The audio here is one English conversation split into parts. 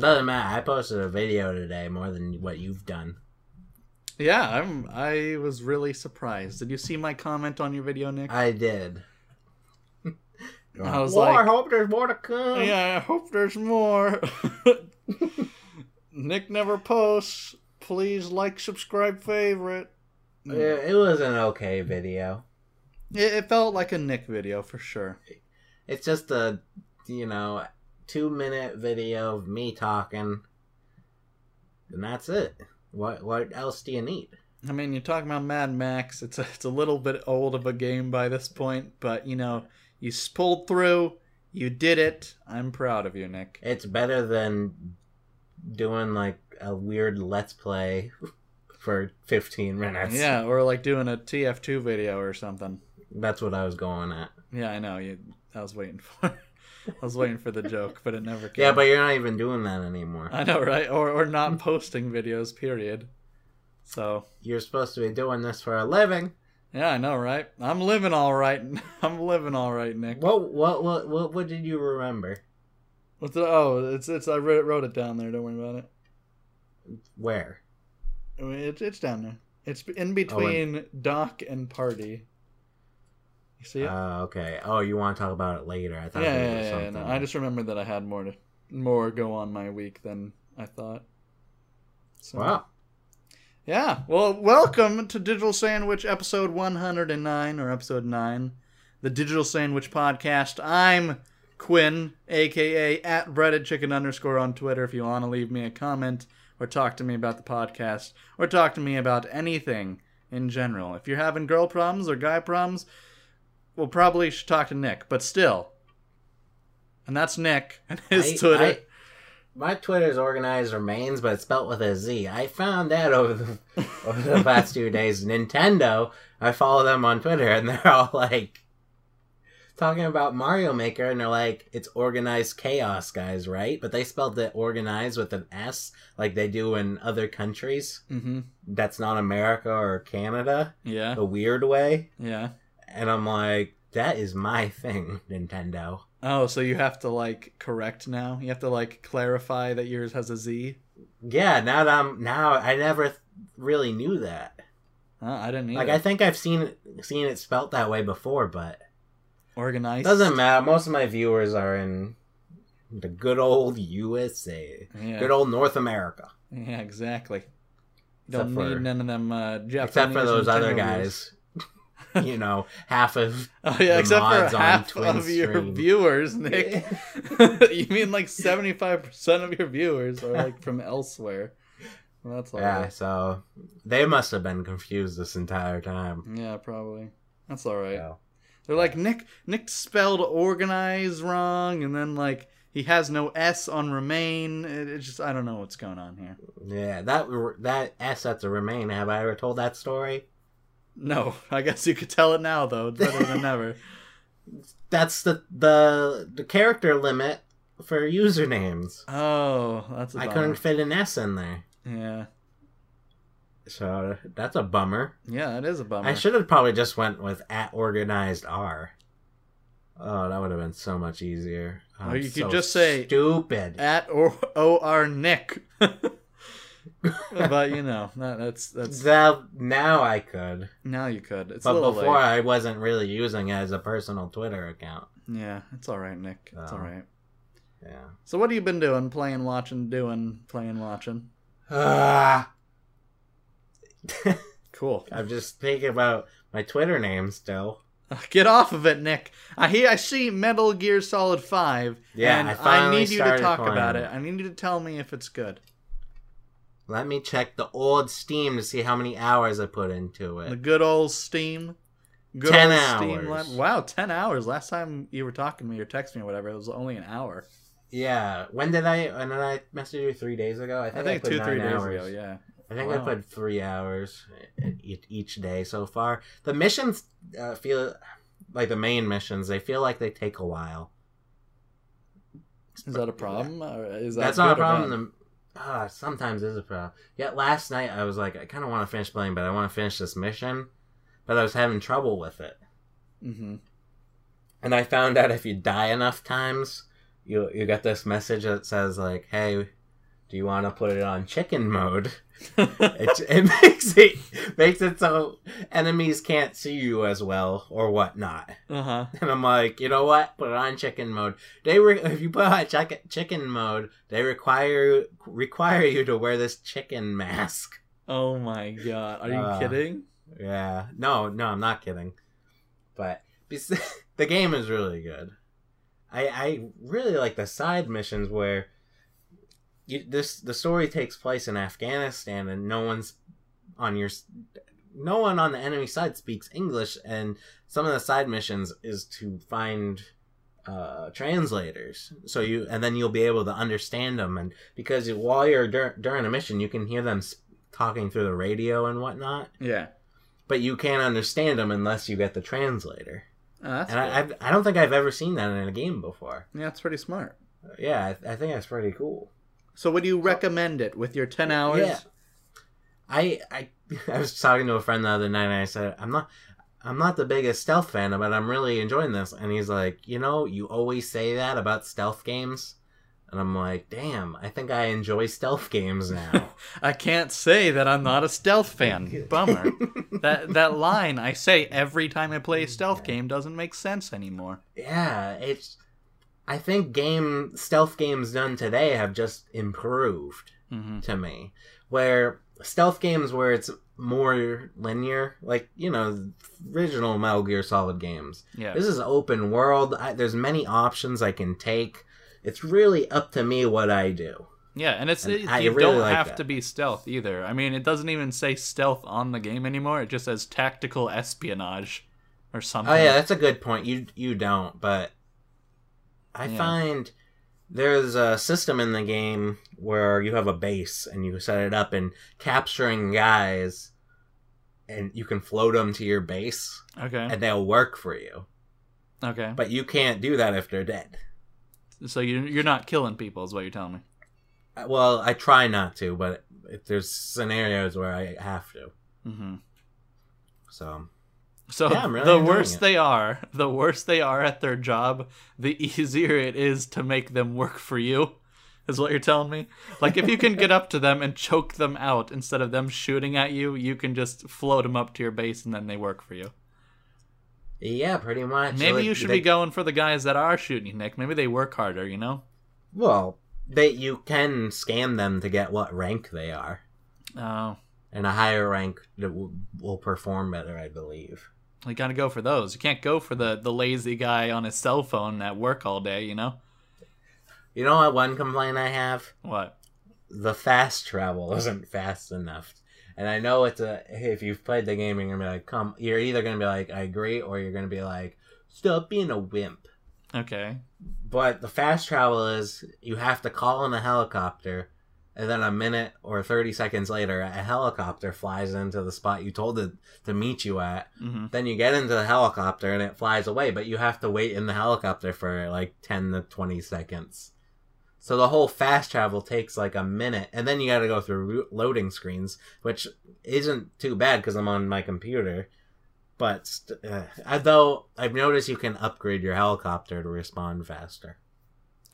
Doesn't matter. I posted a video today more than what you've done. Yeah, I'm. I was really surprised. Did you see my comment on your video, Nick? I did. I was More, like- I hope there's more to come. yeah, I hope there's more. Nick never posts. Please like, subscribe, favorite. Yeah, it was an okay video. It, it felt like a Nick video for sure. It's just a, you know, two minute video of me talking, and that's it. What what else do you need? I mean, you're talking about Mad Max. It's a, it's a little bit old of a game by this point, but you know, you pulled through. You did it. I'm proud of you, Nick. It's better than doing like a weird let's play for 15 minutes. Yeah, or like doing a TF2 video or something. That's what I was going at. Yeah, I know. You, I was waiting for. I was waiting for the joke, but it never came. Yeah, but you're not even doing that anymore. I know, right? Or or not posting videos. Period. So You're supposed to be doing this for a living. yeah, I know, right? I'm living all right. I'm living all right, Nick. What what what what, what did you remember? What's the, oh, it's it's I wrote, wrote it down there. Don't worry about it. Where? It's it's down there. It's in oh, between doc and party. You see it? Oh, okay. Oh, you want to talk about it later? I thought yeah, yeah, yeah, something. no, I just remembered that I had more to more go on my week than I thought. So, Wow. Yeah. Well, welcome to Digital Sandwich episode 109 or episode 9, the Digital Sandwich podcast. I'm Quinn, aka at breaded chicken underscore on Twitter if you want to leave me a comment or talk to me about the podcast or talk to me about anything in general. If you're having girl problems or guy problems, well, probably should talk to Nick, but still. And that's Nick and his I- Twitter. I- my Twitter's organized remains, but it's spelt with a Z. I found that over the over the past two days. Nintendo, I follow them on Twitter, and they're all like talking about Mario Maker, and they're like, "It's organized chaos, guys, right?" But they spelled it organized with an S, like they do in other countries. mm-hmm. That's not America or Canada, Yeah. the weird way. Yeah. And I'm like, that is my thing, Nintendo. Oh, so you have to like correct now? You have to like clarify that yours has a Z? Yeah, now that I'm now I never th- really knew that. I didn't either. Like I think I've seen seen it spelt that way before, but Organized. doesn't matter. Most of my viewers are in the good old USA, Yeah. good old North America, yeah, exactly. Except Don't for- need none of them uh, Japanese except for those other guys. you know, half of Oh yeah, the except mods for on half Twin of your Stream. viewers, Nick. you mean like seventy-five percent of your viewers are like from elsewhere? Well, that's all yeah. right. So they must have been confused this entire time. Yeah, probably. That's all right. So, They're like Nick. Nick spelled organize wrong, and then like he has no S on remain. It, it's just I don't know what's going on here. yeah, that that S at the remain. Have I ever told that story? No, I guess you could tell it now though. It's better than never. That's the the the character limit for usernames. Oh, that's a I bummer. I couldn't fit an S in there, Yeah, so that's a bummer. yeah, it is a bummer. I should have probably just went with at organized R. Oh, that would have been so much easier. Or I'm you could so just say- stupid. At or O R Nick. but you know that, that's that's That now I could, now you could. It's but before late. I wasn't really using it as a personal Twitter account. Yeah, it's all right, Nick. It's all right. Yeah. So what have you been doing? Playing, watching, doing, playing, watching. Ah. Cool. I'm just thinking about my Twitter name still. Get off of it, Nick. I hear I see Metal Gear Solid Five. Yeah, and I I, need you to talk about it. it. I need you to tell me if it's good. Let me check the old Steam to see how many hours I put into it. The good old Steam. Good 10 old Steam. hours. li- wow, ten hours. Last time you were talking to me or texting me or whatever, it was only an hour. Yeah. When did I? When did I message you? Three days ago. I I think, think, put two, three days hours. ago. Yeah. I think I Wow. put three hours each day so far. The missions uh, feel like the main missions. They feel like they take a while. Is that a problem? Or is that That's not a problem. Ah, sometimes is a problem. Yet last night I was like, I kind of want to finish playing, but I want to finish this mission. But I was having trouble with it, Mm-hmm. and I found out if you die enough times, you you get this message that says like, "Hey, do you want to put it on chicken mode? it, it makes it makes it so enemies can't see you as well or whatnot. uh huh. And I'm like, you know what? Put it on chicken mode. They re- if you put it on chicken chicken mode, they require require you to wear this chicken mask. Oh my god. Are you Uh, kidding? Yeah. No, no, I'm not kidding. But the game is really good. I I really like the side missions where you, this the story takes place in Afghanistan and no one's on your no one on the enemy side speaks English and some of the side missions is to find uh, translators so you and then you'll be able to understand them and because while you're dur- during a mission you can hear them talking through the radio and whatnot Yeah. but you can't understand them unless you get the translator. Oh, that's and. I, I've, I don't think I've ever seen that in a game before. yeah, that's pretty smart. Yeah, I, I think that's pretty cool. So would you recommend it with your 10 hours? Yeah. I, I I was talking to a friend the other night and I said I'm not I'm not the biggest stealth fan, but I'm really enjoying this. And he's like, you know, you always say that about stealth games. And I'm like, damn, I think I enjoy stealth games now. I can't say that I'm not a stealth fan. Bummer. that that line I say every time I play a stealth game doesn't make sense anymore. yeah, it's. I think game stealth games done today have just improved. hmm to me. Where stealth games where it's more linear, like you know, original Metal Gear Solid games. Yeah. This is open world. I, there's many options I can take. It's really up to me what I do. Yeah, and it's And it, you really don't like have that. to be stealth either. I mean, it doesn't even say stealth on the game anymore. It just says tactical espionage or something. Oh yeah, that's a good point. You you don't, but I Yeah. find there's a system in the game where you have a base and you set it up and capturing guys and you can float them to your base Okay. and they'll work for you. Okay. But you can't do that if they're dead. So you you're not killing people is what you're telling me. Uh, Well, I try not to, but if there's scenarios where I have to. hmm So So Yeah, really the worse it. they are, the worse they are at their job, the easier it is to make them work for you. Is what you're telling me? Like if you can get up to them and choke them out instead of them shooting at you, you can just float them up to your base and then they work for you. yeah, pretty much. Maybe Like, you should they- be going for the guys that are shooting you, Nick. Maybe they work harder, you know? Well, they you can scam them to get what rank they are, Oh, and a higher rank will, will perform better, I believe. You gotta go for those. You can't go for the, the lazy guy on his cell phone at work all day, you know? You know what? One complaint I have: What? the fast travel isn't fast enough. And I know it's a if you've played the game, you're gonna be like, "Come," you're either gonna be like, "I agree," or you're gonna be like, "Stop being a wimp." Okay. But the fast travel is you have to call in a helicopter, and then a minute or 30 seconds later, a helicopter flies into the spot you told it to meet you at. hmm Then you get into the helicopter and it flies away, but you have to wait in the helicopter for like 10 to 20 seconds. So the whole fast travel takes like a minute, and then you got to go through ro- loading screens, which isn't too bad because I'm on my computer. But st- uh, although I've noticed you can upgrade your helicopter to respond faster.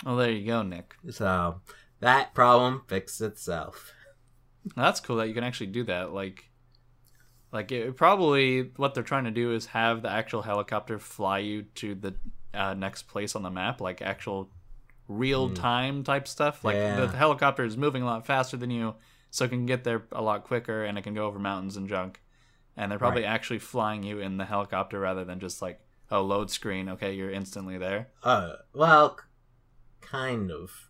Well, there you go, Nick. So that problem fixed itself. That's cool that you can actually do that. Like, like it, probably what they're trying to do is have the actual helicopter fly you to the uh, next place on the map, like actual real time type stuff. Like Yeah. the, the helicopter is moving a lot faster than you, so it can get there a lot quicker and it can go over mountains and junk. And they're probably actually flying you in the helicopter rather than just like oh load screen. Okay, you're instantly there. Uh, well, kind of.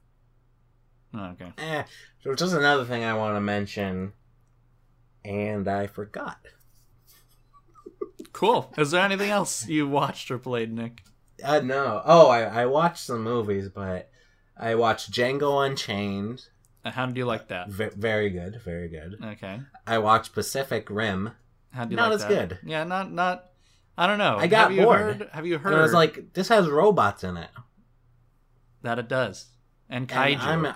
Oh, okay. Eh, so just another thing I want to mention, and I forgot. Cool. Is there anything else you watched or played, Nick? Uh, no. Oh, I, I watched some movies, but I watched Django Unchained. Uh, How did you like that? V- very good, very good. Okay. I watched Pacific Rim. How do you like that? Not like as that? good. Yeah, not not. I don't know. I got have you bored. Heard, have you heard And I was like, this has robots in it. that it does? And And kaiju. I'm,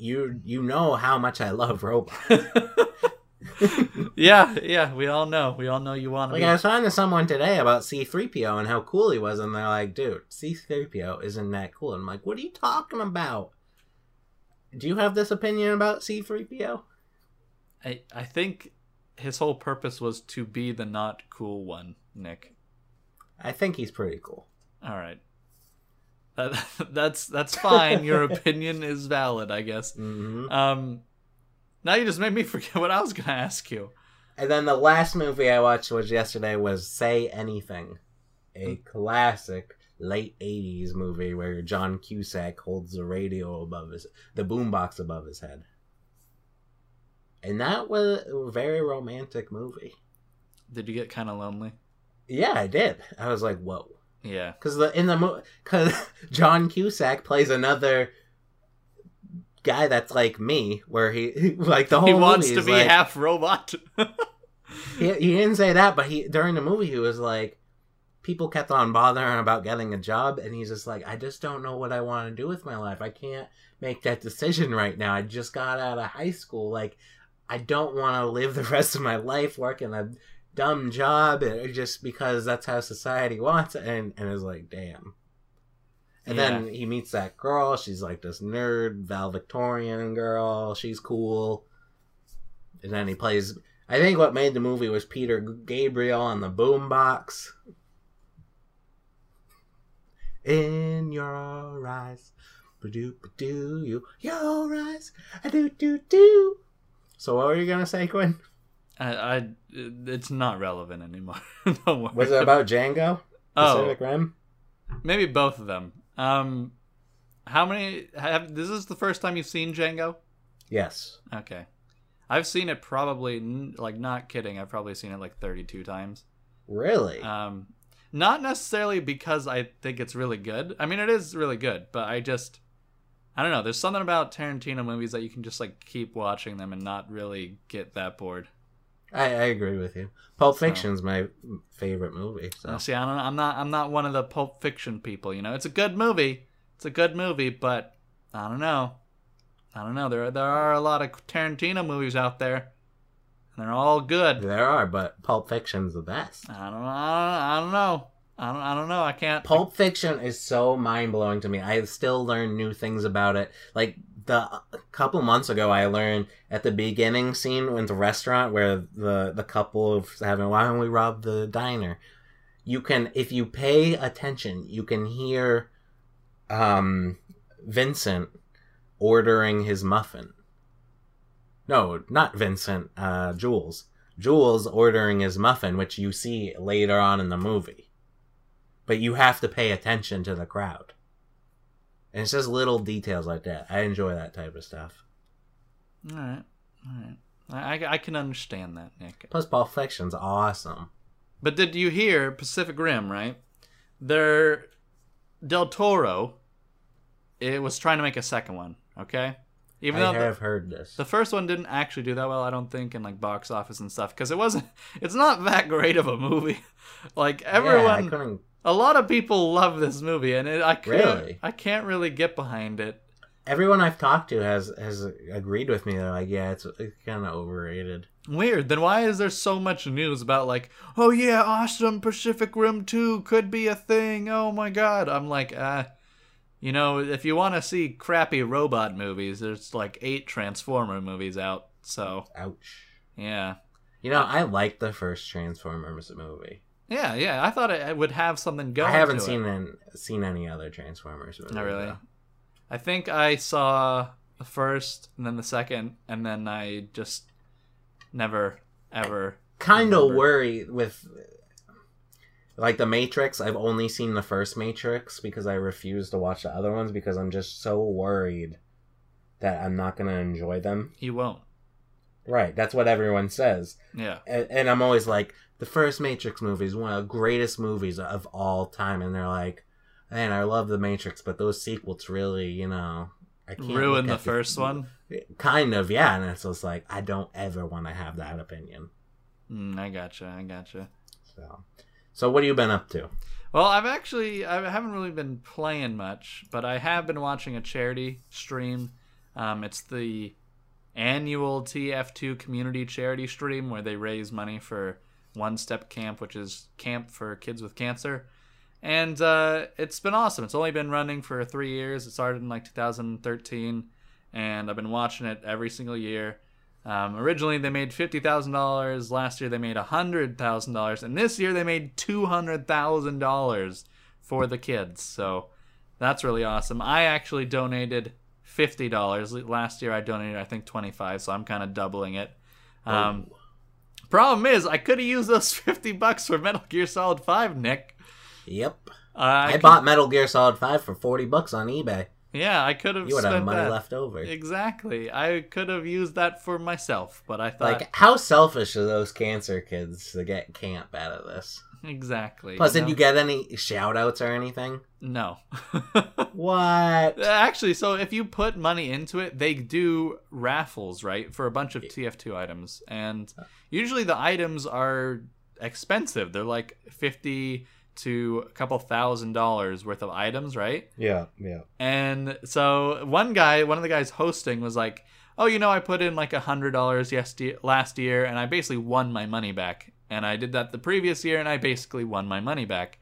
you you know how much I love robots. yeah, yeah. We all know. We all know you want to Like be. I was talking to someone today about C3PO and how cool he was, and they're like, "Dude, C3PO isn't that cool." And I'm like, "What are you talking about?" Do you have this opinion about C3PO? I I think his whole purpose was to be the not cool one, Nick. I think he's pretty cool. All right. That, that's that's fine. Your opinion is valid, I guess. hmm Um, now you just made me forget what I was gonna ask you. And then the last movie I watched was yesterday was Say Anything, a classic late '80s movie where John Cusack holds the radio above his, the boombox above his head, and that was a very romantic movie. Did you get kind of lonely? Yeah, I did. I was like, whoa, Yeah. because the in the movie, because John Cusack plays another guy that's like me, where he like the whole he wants to be like- half robot. he, he didn't say that, but he during the movie he was like, people kept on bothering about getting a job, and he's just like, I just don't know what I want to do with my life. I can't make that decision right now. I just got out of high school. Like, I don't want to live the rest of my life working a dumb job just because that's how society wants it. And and it's like, damn. And then he meets that girl. She's like this nerd valedictorian girl. She's cool. And then he plays. I think what made the movie was Peter Gabriel on the boombox. In your eyes, ba-doo, ba-doo, you, your eyes, a do do do. So what were you gonna say, Quinn? I, I, it's not relevant anymore. Don't. Was it about Django? Oh, Rim? maybe both of them. Um, how many? Have this is the first time you've seen Django? Yes. Okay, I've seen it probably like not kidding. I've probably seen it like thirty-two times. Really? Um, not necessarily because I think it's really good. I mean, it is really good, but I just, I don't know. There's something about Tarantino movies that you can just like keep watching them and not really get that bored. I, I agree with you. Pulp So- Fiction's my favorite movie. So. See, I don't. I'm not. I'm not one of the Pulp Fiction people. You know, it's a good movie. It's a good movie, but I don't know. I don't know. There there are a lot of Tarantino movies out there, and they're all good. There are, but Pulp Fiction's the best. I don't. I don't, I don't know. I don't. I don't know. I can't. Pulp Fiction is so mind blowing to me. I still learn new things about it. Like the a couple months ago, I learned at the beginning scene in the restaurant where the the couple having why don't we rob the diner? You can if you pay attention, you can hear um Vincent ordering his muffin. No, not Vincent. Uh, Jules. Jules ordering his muffin, which you see later on in the movie but you have to pay attention to the crowd. And it's just little details like that. I enjoy that type of stuff. All right. All right. I, I, I can understand that, Nick. Plus, Pulp Fiction's awesome. But did you hear Pacific Rim? Right, there, Del Toro, it was trying to make a second one. Okay, even I though the, have heard this. the first one didn't actually do that well, I don't think in like box office and stuff because it wasn't. It's not that great of a movie. like yeah, everyone, couldn't. A lot of people love this movie, and it, I can't, Really? I can't really get behind it. Everyone I've talked to has has agreed with me. They're like, yeah, it's, it's kind of overrated. Weird. Then why is there so much news about like, oh yeah, awesome Pacific Rim 2 could be a thing. Oh my god. I'm like, uh you know, if you want to see crappy robot movies, there's like 8 Transformer movies out. So, Ouch. yeah. You know, I like the first Transformers movie. Yeah, yeah. I thought it would have something going I haven't to it. seen an, seen any other Transformers movie. Not really. though. I think I saw the first and then the second and then I just never ever kind of worry with like the matrix i've only seen the first matrix because i refuse to watch the other ones because i'm just so worried that i'm not going to enjoy them you won't. right that's what everyone says Yeah. and, and i'm always like the first matrix movie is one of the greatest movies of all time and they're like man i love the matrix but those sequels really you know I can't Ruin the first one. kind of yeah and it's just like i don't ever want to have that opinion Mm, I gotcha. I gotcha. so so what have you been up to Well, I've actually I haven't really been playing much, but I have been watching a charity stream. Um, it's the annual TF2 community charity stream where they raise money for One Step Camp, which is camp for kids with cancer. And uh, it's been awesome. It's only been running for three years. It started in like 2013, and I've been watching it every single year. Um, originally, they made fifty thousand dollars. Last year, they made hundred thousand dollars, and this year they made two hundred thousand dollars for the kids. So that's really awesome. I actually donated fifty dollars last year. I donated, I think, twenty five. So I'm kind of doubling it. Um, Oh. Problem is, I could have used those fifty bucks for Metal Gear Solid Five, Nick. Yep. Uh, I, could- bought Metal Gear Solid 5 for 40 bucks on eBay. Yeah, I could have You would have money that. left over. Exactly. I could have used that for myself, but I thought Like, how selfish are those cancer kids to get camp out of this? Exactly. Plus, you did know? you get any shout outs or anything? No. What? Actually, so if you put money into it, they do raffles, right, for a bunch of TF2 items. And usually the items are expensive. They're like 50 to a couple thousand dollars worth of items, right? Yeah, yeah. And so one guy, one of the guys hosting was like, "Oh, you know, I put in like a hundred dollars yes last year, and I basically won my money back. And I did that the previous year, and I basically won my money back.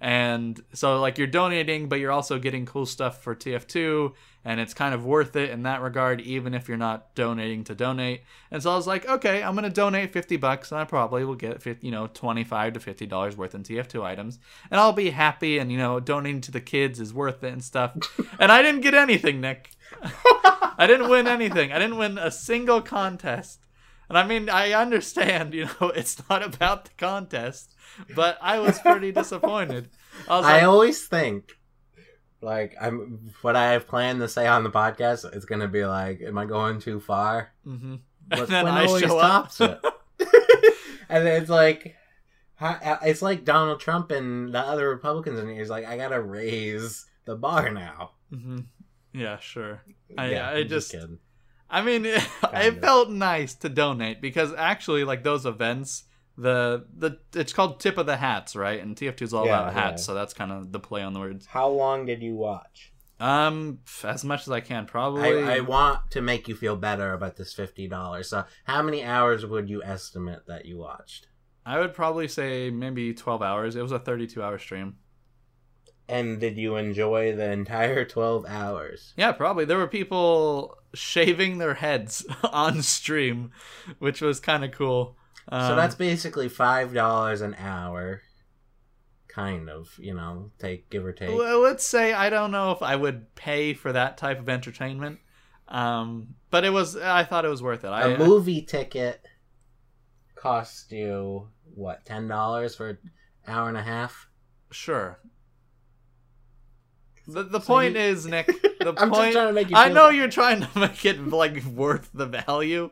And so like you're donating, but you're also getting cool stuff for TF2, and it's kind of worth it in that regard, even if you're not donating to donate. And so I was like, okay, I'm gonna donate fifty bucks, and I probably will get 50, you know twenty five to fifty dollars worth in TF2 items, and I'll be happy. And you know, donating to the kids is worth it and stuff. and I didn't get anything, Nick. I didn't win anything. I didn't win a single contest. And I mean, I understand, you know, it's not about the contest, but I was pretty disappointed. I was I always think, like, I'm what I have planned to say on the podcast is going to be like, "Am I going too far?" mhm. But and then I show up. it. and it's like, it's like Donald Trump and the other Republicans, and he's like, "I gotta raise the bar now." hmm Yeah, sure. I- Yeah, I just- kidding. I mean, it, Kinda. felt nice to donate because actually, like those events, the the it's called tip of the hats, right? And TF2 is all Yeah, about hats, yeah. so that's kind of the play on the words. How long did you watch? Um, as much as I can, probably. I, I want to make you feel better about this fifty dollars. So, how many hours would you estimate that you watched? I would probably say maybe 12 hours. It was a 32 hour stream. And did you enjoy the entire twelve hours? Yeah, probably. There were people shaving their heads on stream, which was kind of cool. Um, so that's basically five dollars an hour, kind of. You know, take give or take. well, let's say I don't know if I would pay for that type of entertainment. Um, but it was I thought it was worth it. I a movie ticket cost you what ten dollars for an hour and a half. sure. The, the So point you- is, Nick. The I'm point. trying to make you. I know you're trying to make it like worth the value,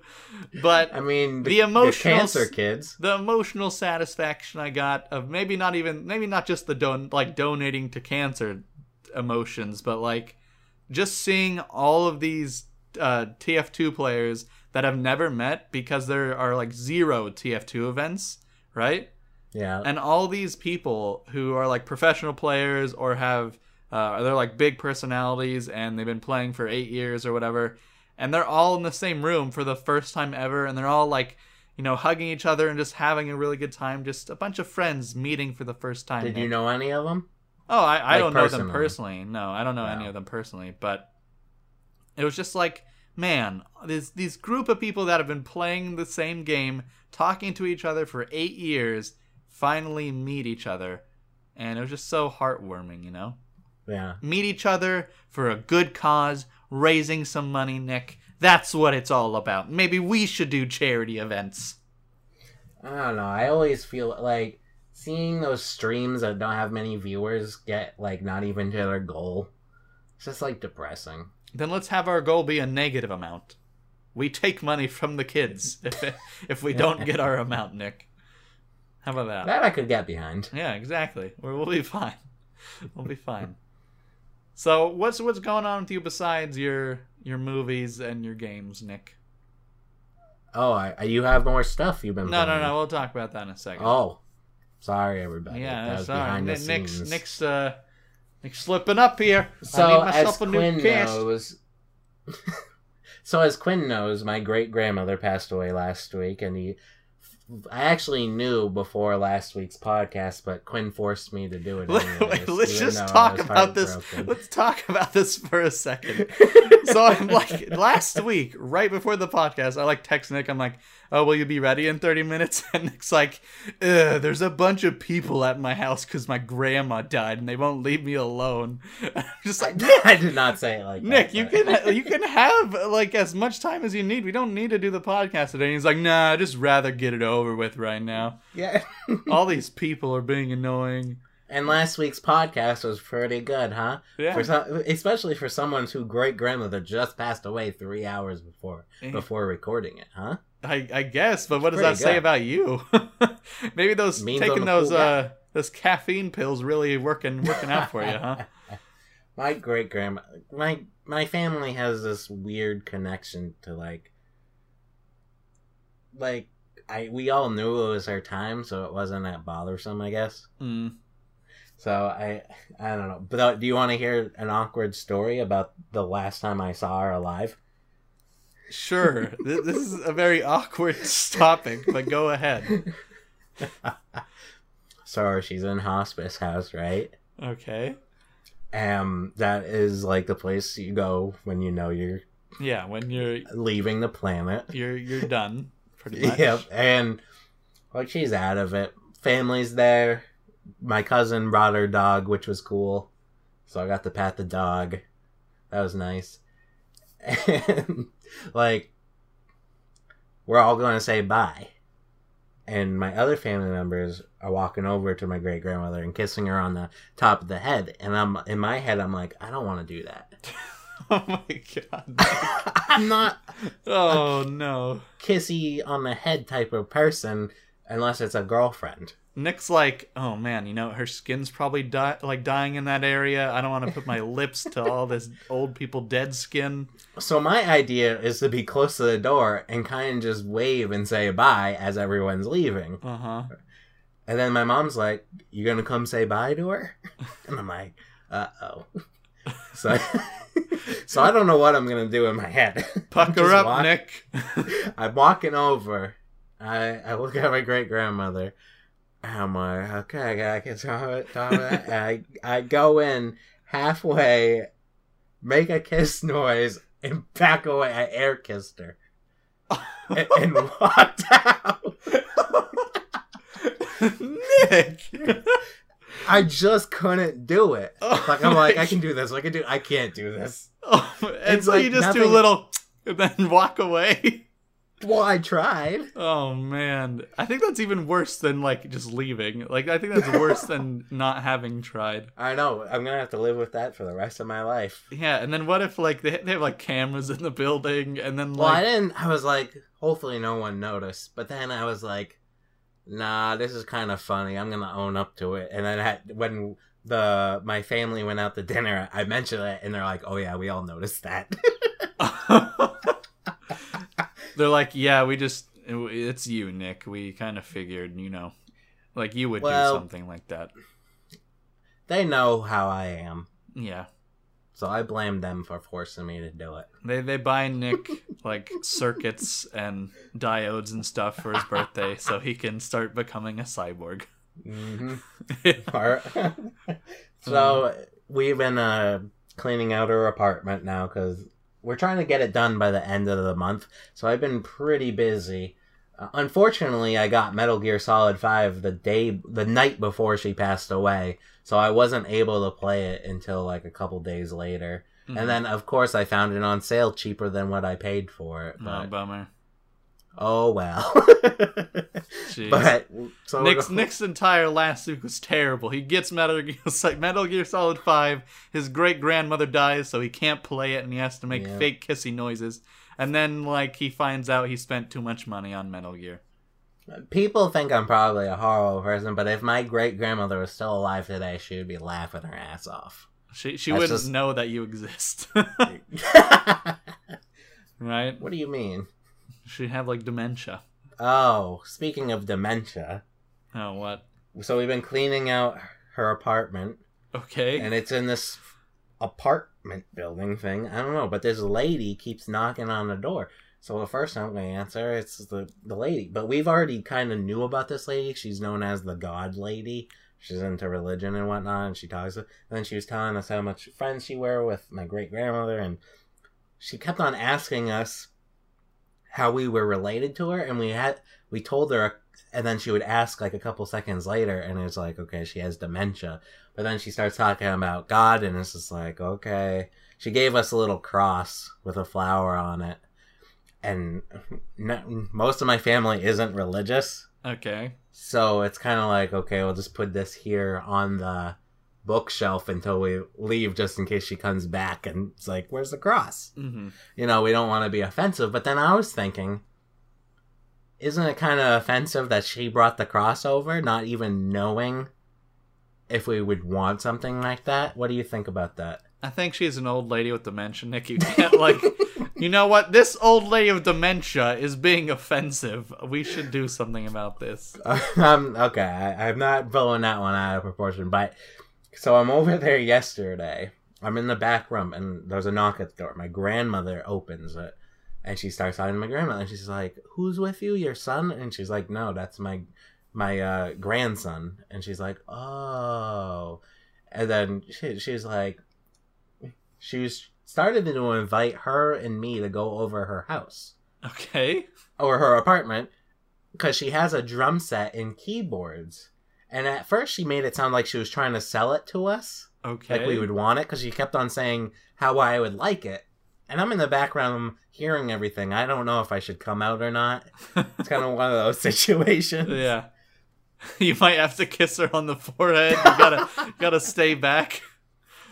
but I mean, the emotional cancer kids. the emotional satisfaction I got of maybe not even maybe not just the don like donating to cancer emotions, but like just seeing all of these uh, TF2 players that I've never met because there are like zero TF2 events, right? Yeah, And all these people who are like professional players or have uh, they're like big personalities and they've been playing for eight years or whatever, and they're all in the same room for the first time ever, and they're all like, you know, hugging each other and just having a really good time, just a bunch of friends meeting for the first time. did you know any of them? Oh, I, I Like, don't know them personally? personally. No, I don't know any of them personally, but it was just like, man, this these group of people that have been playing the same game, talking to each other for eight years, finally meet each other, and it was just so heartwarming, you know. Yeah. Meet each other for a good cause, raising some money, Nick. That's what it's all about. Maybe we should do charity events. I don't know. I always feel like seeing those streams that don't have many viewers get like not even to their goal. It's just like depressing. Then let's have our goal be a negative amount. We take money from the kids if if we don't get our amount, Nick. How about that? That I could get behind. Yeah, exactly. We'll, we'll be fine. We'll be fine. So, what's what's going on with you besides your your movies and your games, Nick? Oh, I, you have more stuff you've been. No, no, playing. no. We'll talk about that in a second. Oh, sorry everybody. yeah, that was sorry. behind the Nick's scenes. Nick's uh, Nick's slipping up here. I So as myself a new Quinn cast. knows, so as Quinn knows, my great grandmother passed away last week, and he I actually knew before last week's podcast, but Quinn forced me to do it. Anyways, let's just talk about this. Let's talk about this for a second. so I'm like last week, right before the podcast, I like text Nick. I'm like, "Oh, will you be ready in 30 minutes?" And Nick's like, Ugh, "There's a bunch of people at my house because my grandma died, and they won't leave me alone." I'm just like, I did not say it like Nick, that, you can you can have like as much time as you need. We don't need to do the podcast today. And he's like, "Nah, I'd just rather get it over with right now." Yeah. All these people are being annoying. And last week's podcast was pretty good, huh? Yeah. For some, especially for someone whose great grandmother just passed away three hours before Eh. before recording it, huh? I, I guess, but what does that Pretty say about you? Maybe those Means taking those cool guy. uh those caffeine pills really working working out for you, huh? my great grandma, my my family has this weird connection to like, like I we all knew it was her time, so it wasn't that bothersome, I guess. Mm. So I I don't know. But uh, do you want to hear an awkward story about the last time I saw her alive? Sure. This is a very awkward topic, but go ahead. So she's in hospice house, right? Okay. Um, that is like the place you go when you know you're Yeah, when you're leaving the planet. you're you're done, pretty much. Yep, and like she's out of it. Family's there. My cousin brought her dog, which was cool. So I got to pat the dog. That was nice. And like we're all going to say bye. And my other family members are walking over to my great grandmother and kissing her on the top of the head. And I'm in my head, I'm like, I don't want to do that. Oh my god. I'm not Oh no. kissy on the head type of person unless it's a girlfriend. Nick's like, oh man, you know her skin's probably di- like dying in that area. I don't want to put my lips to all this old people dead skin. So my idea is to be close to the door and kind of just wave and say bye as everyone's leaving. Uh huh. And then my mom's like, "You gonna come say bye to her?" And I'm like, "Uh oh." So, so I don't know what I'm gonna do in my head. Pucker up, walk- Nick. I'm walking over. I I look at my great grandmother. I'm like, okay, I can talk it. Talk it. I I go in halfway, make a kiss noise, and back away. I air kissed her and, and walked out. Nick. I just couldn't do it. Oh Like I'm like, I can do this. I can do. I can't do this. Oh, and It's so like you just do a little and then walk away. Well, I tried. Oh man, I think that's even worse than like just leaving. Like I think that's worse than not having tried. I know. I'm gonna have to live with that for the rest of my life. Yeah, and then what if like they, they have like cameras in the building, and then Well, I like didn't. I was like, hopefully no one noticed. But then I was like, nah, this is kind of funny. I'm gonna own up to it. And then I had, when the my family went out to dinner, I mentioned it, and they're like, oh yeah, we all noticed that. they're like, yeah, we just it's you, Nick. We kind of figured, you know, like you would Well- do something like that. they know how I am, Yeah. so I blame them for forcing me to do it. They they buy Nick like circuits and diodes and stuff for his birthday so he can start becoming a cyborg. Mm-hmm. so we've been uh, cleaning out her apartment now because we're trying to get it done by the end of the month. So I've been pretty busy. Uh, unfortunately, I got Metal Gear Solid Five the day, the night before she passed away, so I wasn't able to play it until like a couple days later. Mhm. And then, of course, I found it on sale cheaper than what I paid for it. oh, But bummer. Oh well. Jeez. but so Nick's Nick's entire last week was terrible. He gets Metal Gear, like Metal Gear Solid Five. His great grandmother dies, so he can't play it, and he has to make Yeah. fake kissy noises. And then, like, he finds out he spent too much money on Metal Gear. People think I'm probably a horrible person, but if my great grandmother was still alive today, she would be laughing her ass off. She she That's wouldn't just- know that you exist, right? what do you mean? She'd have like dementia. Oh, speaking of dementia, Oh, what? so we've been cleaning out her apartment, Okay. and it's in this apartment building thing. I don't know, but this lady keeps knocking on the door. So the first I'm going to answer it's the the lady, but we've already kind of knew about this lady. She's known as the God Lady. She's into religion and whatnot, and she talks. And then she was telling us how much friends she were with my great grandmother, and she kept on asking us how we were related to her, and we had we told her, and then she would ask like a couple seconds later, and it's like, okay, she has dementia. But then she starts talking about God, and it's just like, okay. She gave us a little cross with a flower on it, and no, most of my family isn't religious, Okay. so it's kind of like, okay, we'll just put this here on the bookshelf until we leave, just in case she comes back, and it's like, where's the cross? Mm-hmm. you know, we don't want to be offensive. But then I was thinking, isn't it kind of offensive that she brought the crossover, not even knowing if we would want something like that? What do you think about that? I think she's an old lady with dementia, Nick. You can't like, you know what? This old lady of dementia is being offensive. We should do something about this. um, okay, I, I'm not blowing that one out of proportion, but so I'm over there yesterday. I'm in the back room, and there's a knock at the door. My grandmother opens it, and she starts talking to my grandmother, and she's like, "Who's with you? Your son?" And she's like, "No, that's my my uh, grandson." And she's like, "Oh," and then she, she's like, she was started to invite her and me to go over her house Okay. or her apartment because she has a drum set and keyboards. And at first, she made it sound like she was trying to sell it to us, Okay. like we would want it, because she kept on saying how I would like it. And I'm in the background hearing everything. I don't know if I should come out or not. It's kind of one of those situations. yeah. You might have to kiss her on the forehead. You gotta gotta stay back.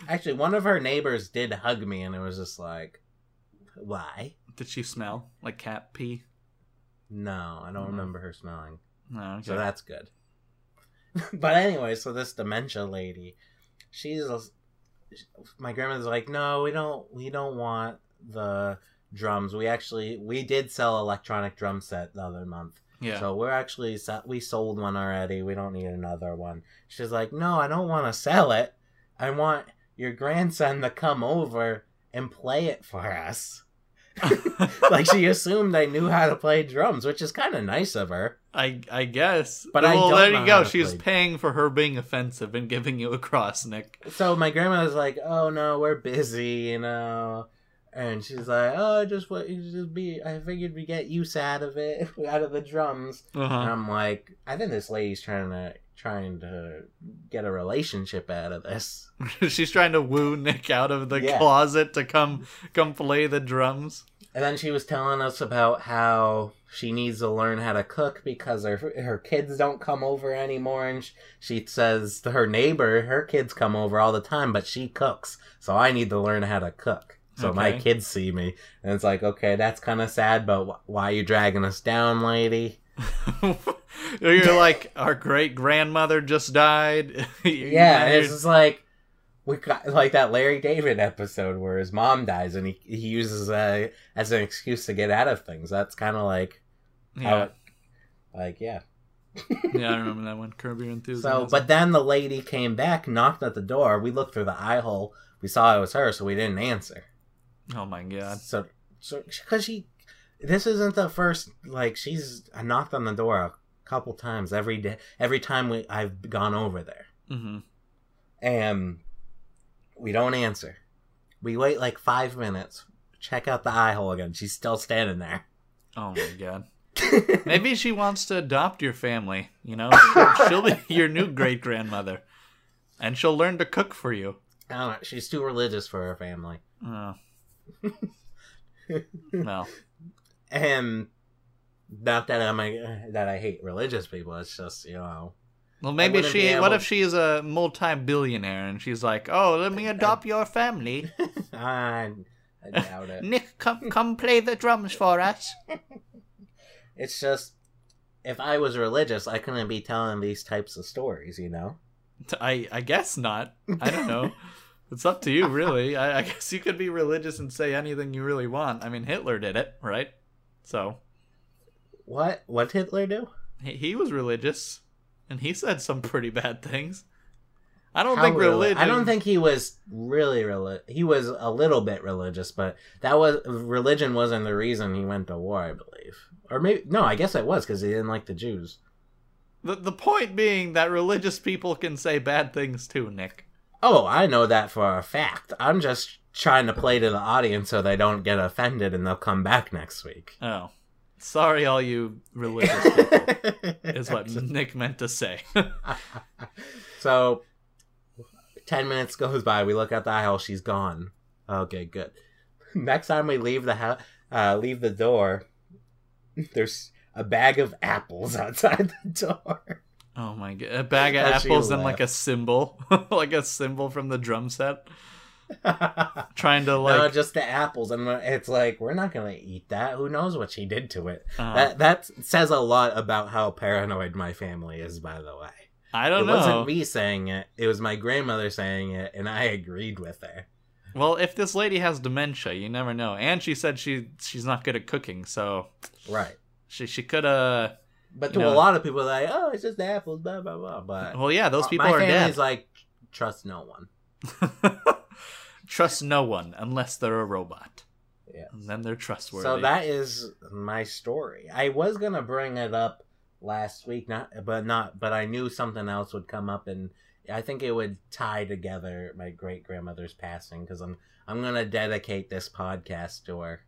Actually, one of her neighbors did hug me, and it was just like, why? Did she smell like cat pee? No, I don't Mhm. remember her smelling. No. Okay. So that's good. but anyway, so this dementia lady, she's my grandmother's like, no, we don't, we don't want the drums. We actually, we did sell electronic drum set the other month, yeah. so we're actually we sold one already. We don't need another one. She's like, no, I don't want to sell it. I want your grandson to come over and play it for us. like she assumed I knew how to play drums, which is kind of nice of her. I I guess. But I well, don't there you go. She was play. paying for her being offensive and giving you a cross, Nick. So my grandma was like, "Oh no, we're busy," you know, and she's like, "Oh, just what you just be. I figured we get use out of it, out of the drums." And Uh-huh. I'm like, I think this lady's trying to trying to get a relationship out of this. She's trying to woo Nick out of the Yeah. closet to come come play the drums. And then she was telling us about how she needs to learn how to cook because her her kids don't come over anymore, and sh- she says to her neighbor, her kids come over all the time, but she cooks, so I need to learn how to cook. So my kids see me, and it's like, okay, that's kind of sad, but wh- why are you dragging us down, lady? You're like our great grandmother just died. Yeah, it's just like we got like that Larry David episode where his mom dies, and he he uses a as an excuse to get out of things. That's kind of like yeah, how, like yeah. yeah, I remember that one. Curb Your Enthusiasm. So, but then the lady came back, knocked at the door. We looked through the eye hole. We saw it was her, so we didn't answer. oh my god, So, so because she, this isn't the first. Like she's I knocked on the door a couple times every day. Every time we I've gone over there, hmm and we don't answer. We wait like five minutes. Check out the eye hole again. She's still standing there. oh my god. Maybe she wants to adopt your family. You know, she'll, be your new great grandmother, and she'll learn to cook for you. I don't know. She's too religious for her family. Oh. well, and not that I'm a, that I hate religious people. It's just you know. well, maybe she. be What if she is a multi-billionaire and she's like, "Oh, let me adopt your family." I, I doubt it. Nick, come come play the drums for us. It's just if I was religious, I couldn't be telling these types of stories. You know. I I guess not. I don't know. it's up to you, really. I, I guess you could be religious and say anything you really want. I mean, Hitler did it, right? So What? What Hitler do? he, he was religious, and he said some pretty bad things. I don't how think reli- religion. I don't think he was really reli- He was a little bit religious, but that was religion wasn't the reason he went to war. I believe, or maybe no. I guess it was because he didn't like the Jews. The, the point being that religious people can say bad things too, Nick. Oh, I know that for a fact. I'm just trying to play to the audience so they don't get offended and they'll come back next week. Oh. Sorry, all you religious people, is what Nick meant to say. so, ten minutes goes by. We look at the aisle. She's gone. Okay, good. Next time we leave the house, uh, leave the door. There's a bag of apples outside the door. Oh my god. A bag of apples and like a cymbal. like a cymbal from the drum set. Trying to like. no, just the apples, and it's like we're not gonna eat that. Who knows what she did to it? uh, That that says a lot about how paranoid my family is. By the way, I don't know. It wasn't me saying it; it was my grandmother saying it, and I agreed with her. Well, if this lady has dementia, you never know. And she said she she's not good at cooking, so Right. she she could uh But to know- a lot of people, they're like, oh, it's just apples, blah blah blah. But well yeah, those people my are family's dead. like, trust no one. Trust no one unless they're a robot. Yeah. And then they're trustworthy. So that is my story. I was gonna bring it up last week, not but not, but I knew something else would come up, and I think it would tie together my great grandmother's passing because I'm I'm gonna dedicate this podcast to her.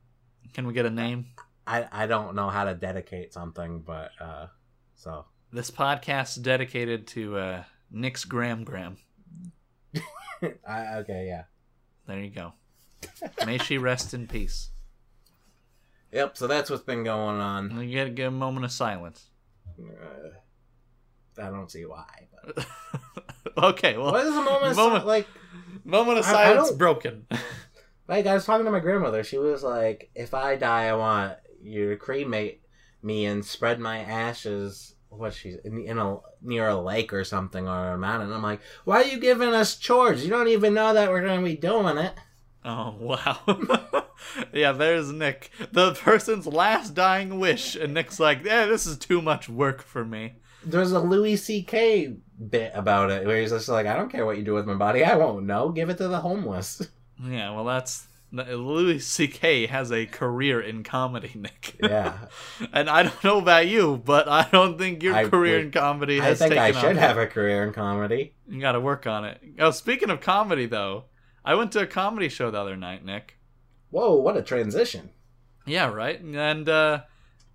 Can we get a name? I I don't know how to dedicate something, but uh, so This podcast dedicated to uh Nick's Gram Gram. I okay, yeah. There you go. May she rest in peace. Yep. So that's what's been going on. You gotta give a moment of silence. Uh, I don't see why. But. okay, well What is a moment? Moment- si- like, moment of I- I silence don't- broken. like I was talking to my grandmother. She was like, "If I die, I want you to cremate me and spread my ashes." What she's in, in a near a lake or something or a mountain. I'm like, "Why are you giving us chores? You don't even know that we're gonna be doing it." Oh wow. yeah, there's Nick. The person's last dying wish, and Nick's like, Yeah, this is too much work for me. There's a Louis C.K. bit about it where he's just like, "I don't care what you do with my body. I won't know. Give it to the homeless." Yeah, well that's Louis C.K. has a career in comedy, Nick. yeah, and I don't know about you, but I don't think your I career would- in comedy has. I think I should have a career in comedy. You got to work on it. Oh, speaking of comedy, though, I went to a comedy show the other night, Nick. Whoa, what a transition! Yeah, right. And uh,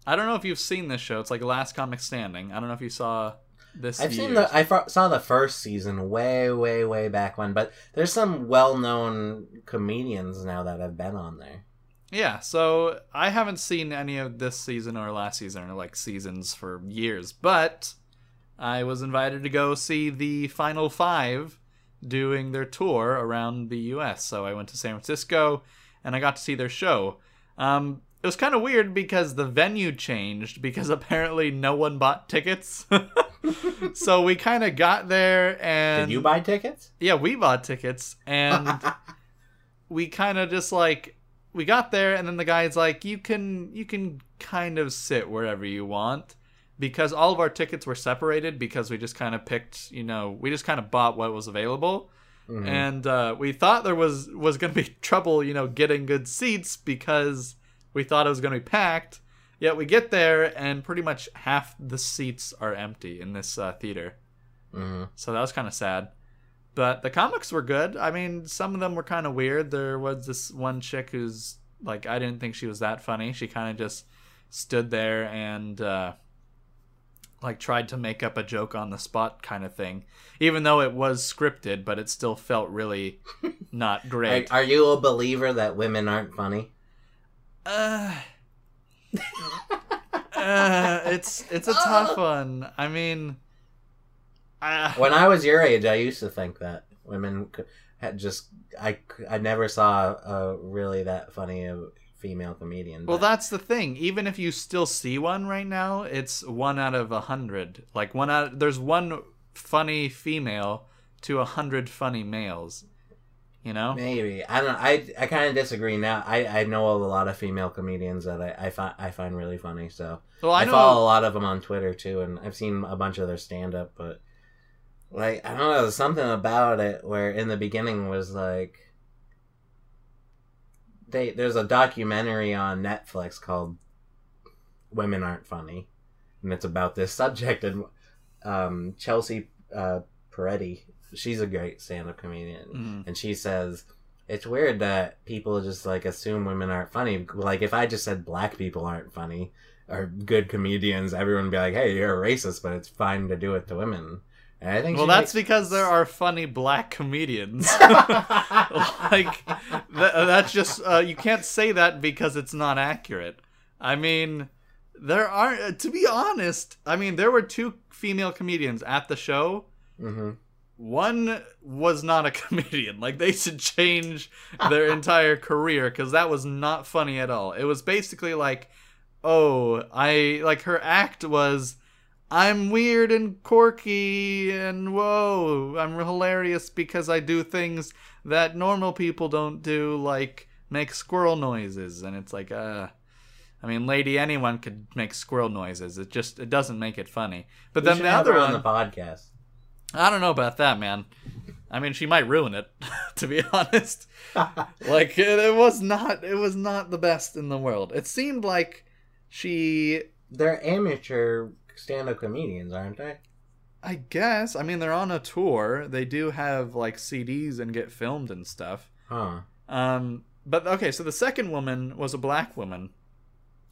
I don't know if you've seen this show. It's like Last Comic Standing. I don't know if you saw this. I've seen the I saw the first season way way way back when, but there's some well-known comedians now that have been on there. Yeah, so I haven't seen any of this season or last season or like seasons for years, but I was invited to go see the final five doing their tour around the US. So I went to San Francisco and I got to see their show. Um, it was kind of weird because the venue changed because apparently no one bought tickets. so we kind of got there and Did you buy tickets? yeah, we bought tickets and we kind of just like we got there and then the guy's like you can you can kind of sit wherever you want because all of our tickets were separated because we just kind of picked, you know, we just kind of bought what was available. Mhm. And uh, we thought there was was going to be trouble, you know, getting good seats because we thought it was going to be packed. Yet we get there and pretty much half the seats are empty in this uh, theater. Mhm. So that was kind of sad. But the comics were good. I mean, some of them were kind of weird. There was this one chick who's like, I didn't think she was that funny. She kind of just stood there and uh, like tried to make up a joke on the spot, kind of thing. Even though it was scripted, but it still felt really not Are, great. are you a believer that women aren't funny? Uh, uh, it's it's a tough one. I mean, uh, When I was your age, I used to think that women had just I I never saw a really that funny female comedian. Well, but- that's the thing. Even if you still see one right now, it's one out of a hundred. Like one out, there's one funny female to a hundred funny males. You know? Maybe I don't. I I kind of disagree now. I I know a lot of female comedians that I I find I find really funny. So Well, I, I know. follow a lot of them on Twitter too, and I've seen a bunch of their stand up. But like I don't know, there's something about it where in the beginning was like they there's a documentary on Netflix called Women Aren't Funny, and it's about this subject. And um, Chelsea uh, Peretti, she's a great stand-up comedian, Mhm. and she says it's weird that people just like assume women aren't funny. Like if I just said black people aren't funny or good comedians, everyone would be like, "Hey, you're a racist," but it's fine to do it to women. And I think Well, that's makes- because there are funny black comedians. like th- that's just uh, you can't say that because it's not accurate. I mean, there are to be honest. I mean, there were two female comedians at the show. Mhm. One was not a comedian. Like they should change their entire career because that was not funny at all. It was basically like, oh, I like her act was. I'm weird and quirky and whoa, I'm hilarious because I do things that normal people don't do, like make squirrel noises. And it's like, uh, I mean, lady, anyone could make squirrel noises. It just, it doesn't make it funny. But We then the other one, on the podcast. I don't know about that, man. I mean, she might ruin it, to be honest. Like it, it was not, it was not the best in the world. It seemed like she They're amateur stand-up comedians, aren't they? I guess. I mean, they're on a tour. They do have like CDs and get filmed and stuff. Huh. Um, but okay, so the second woman was a black woman,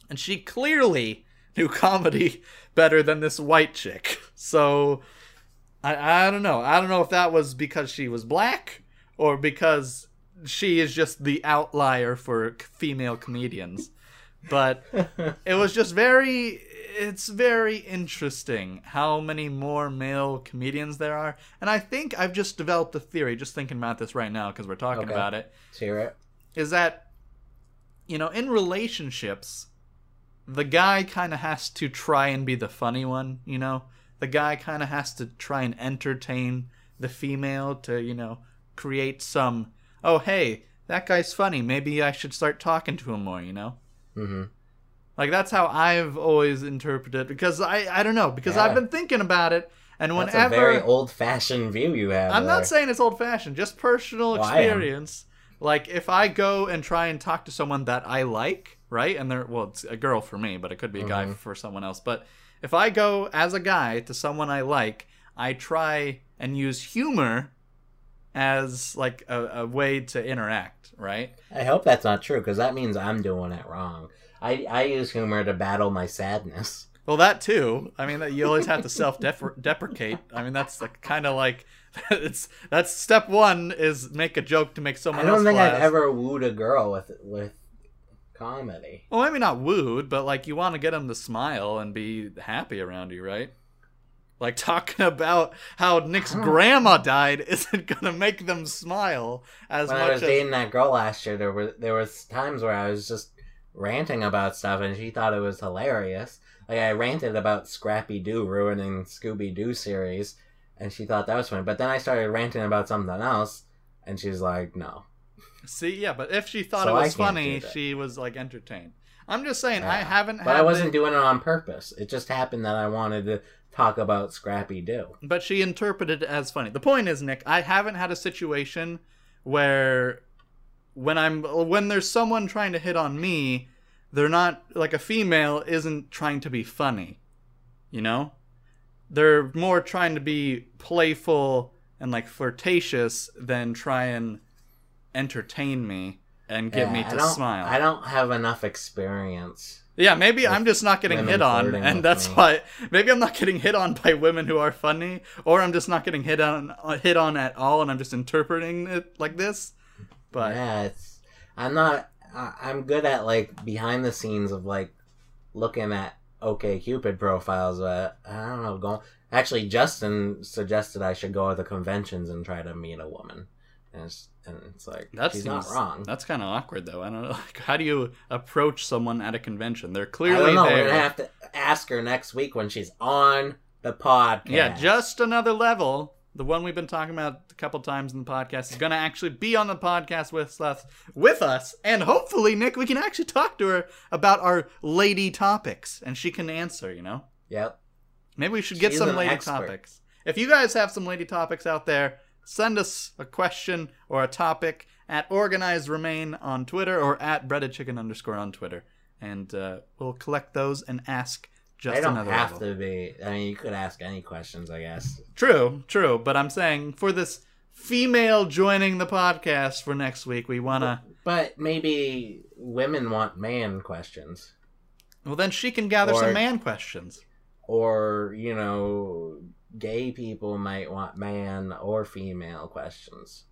and she clearly knew comedy better than this white chick. So I I don't know. I don't know if that was because she was black or because she is just the outlier for female comedians. But it was just very it's very interesting how many more male comedians there are and i think i've just developed a theory just thinking about this right now because we're talking Okay. about it Let's hear it. is that you know in relationships the guy kind of has to try and be the funny one you know the guy kind of has to try and entertain the female to you know create some oh hey that guy's funny maybe i should start talking to him more you know Mm-hmm. like that's how I've always interpreted because I I don't know because Yeah. I've been thinking about it and That's whenever a very old-fashioned view you have. I'm there. not saying it's old fashioned, just personal Well, experience. Like if I go and try and talk to someone that I like, right? And they're well, it's a girl for me, but it could be a guy Mhm. for someone else. But if I go as a guy to someone I like, I try and use humor as like a, a way to interact, right? I hope that's not true because that means I'm doing it wrong. I I use humor to battle my sadness. Well, that too. I mean, you always have to self-deprecate. I mean, that's like, kind of like it's that's step one is make a joke to make someone else. I don't think. I've ever wooed a girl with with comedy. Well, maybe not wooed, but like you want to get them to smile and be happy around you, right? Like talking about how Nick's grandma died isn't gonna make them smile as when much I was as. dating that girl last year, there were there was times where I was just ranting about stuff, and she thought it was hilarious. Like I ranted about Scrappy Doo ruining Scooby Doo series, and she thought that was funny. But then I started ranting about something else, and she's like, "No." See, yeah, but if she thought So it was funny, she was like entertained. I'm just saying, I haven't. But I wasn't the- doing it on purpose. It just happened that I wanted to talk about Scrappy Doo. but she interpreted it as funny. The point is, Nick, I haven't had a situation where when I'm when there's someone trying to hit on me, they're not like a female isn't trying to be funny. You know? They're more trying to be playful and like flirtatious than try and entertain me and get Yeah, me to don't- smile. I don't have enough experience. Yeah, maybe I'm just not getting hit on, and that's me. why maybe I'm not getting hit on by women who are funny, or I'm just not getting hit on hit on at all, and I'm just interpreting it like this. But yeah, it's I'm not. I- I'm good at like behind the scenes of like looking at OK Cupid profiles, but I don't know. Going actually, Justin suggested I should go to the conventions and try to meet a woman, and it's, and it's like that she's not wrong. That's kind of awkward, though. I don't know. Like, how do you approach someone at a convention? They're clearly I don't know. We're gonna have to ask her next week when she's on the podcast. Yeah, just another level. The one we've been talking about a couple times in the podcast is going to actually be on the podcast with us, with us, and hopefully, Nick, we can actually talk to her about our lady topics, and she can answer. You know, Yep. maybe we should get She's some lady expert. topics. If you guys have some lady topics out there, send us a question or a topic at organized remain on Twitter or at breaded chicken underscore on Twitter, and uh, we'll collect those and ask just They don't another have level. to be. I mean, you could ask any questions, I guess. True, true. But I'm saying for this female joining the podcast for next week, we wanna. But maybe women want man questions. Well, then she can gather Or- some man questions. Or, you know, gay people might want man or female questions.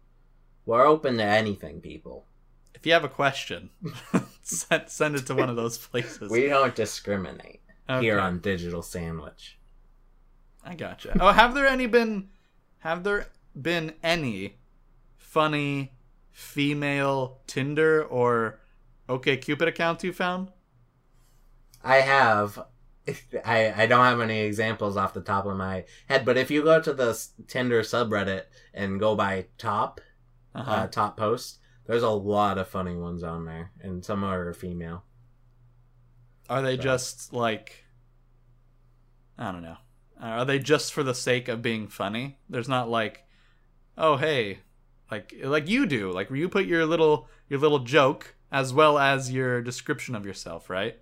We're open to anything, people. If you have a question, send, send it to one of those places. We don't discriminate here on Digital Sandwich. I gotcha. Oh, have there any been? Have there been any funny female Tinder or OK Cupid accounts you found? I have. I, I don't have any examples off the top of my head, but if you go to the Tinder subreddit and go by top, Uh-huh. uh, top posts, there's a lot of funny ones on there, and some are female. Are they so- just like? I don't know. Are they just for the sake of being funny? There's not like, oh hey, like like you do. Like you put your little your little joke as well as your description of yourself, right?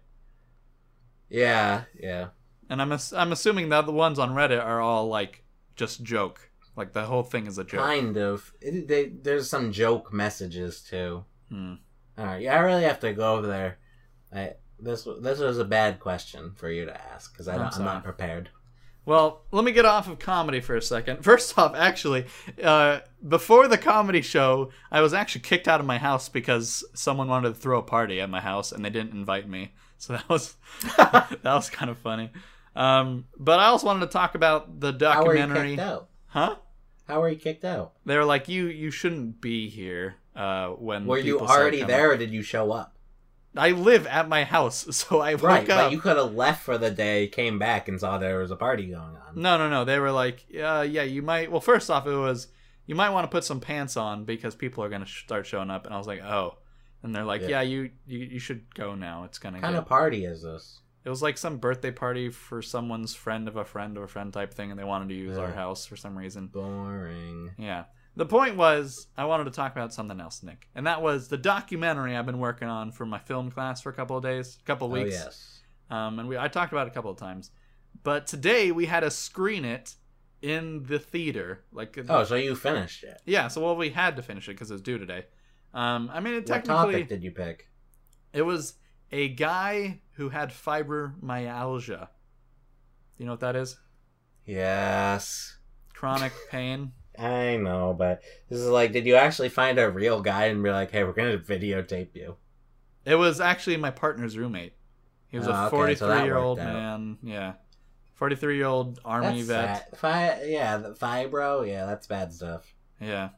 Yeah, yeah. And I'm ass- I'm assuming that the ones on Reddit are all like just joke. Like the whole thing is a joke. Kind of. It, they, there's some joke messages too. Hmm. All right, yeah, I really have to go over there. I this this was a bad question for you to ask because I'm I'm not prepared. Well, let me get off of comedy for a second. First off, actually, uh, before the comedy show, I was actually kicked out of my house because someone wanted to throw a party at my house and they didn't invite me. So that was that was kind of funny. Um, but I also wanted to talk about the How were you documentary. kicked out? Huh? How were you kicked out? They were like, "You you shouldn't be here." Uh, when Were you already there, or did you show up? I live at my house, so I woke Right, up. but you could have left for the day, came back, and saw there was a party going on. No, no, no. They were like, uh, yeah, you might. Well, first off, it was you might want to put some pants on because people are gonna sh- start showing up. And I was like, oh. And they're like, Yeah. yeah, you, you you should go now. It's gonna. Kind get... of party is this? It was like some birthday party for someone's friend of a friend of a friend type thing, and they wanted to use our house for some reason. Boring. Yeah. The point was, I wanted to talk about something else, Nick, and that was the documentary I've been working on for my film class for a couple of days, a couple of Oh weeks. yes. Um, and we I talked about it a couple of times, but today we had to screen it in the theater. Like, Oh, so you finished it. yeah. So well, we had to finish it because it was due today. Um, I mean, it What technically topic did you pick? it was a guy who had fibromyalgia. You know what that is? Yes. Chronic pain. I know, but this is like, did you actually find a real guy and be like, hey, we're gonna videotape you? It was actually my partner's roommate. He was Oh, a okay, 43 so year old out. man. Yeah. 43 year old army That's vet. Fi- yeah, the fibro. Yeah, that's bad stuff. Yeah.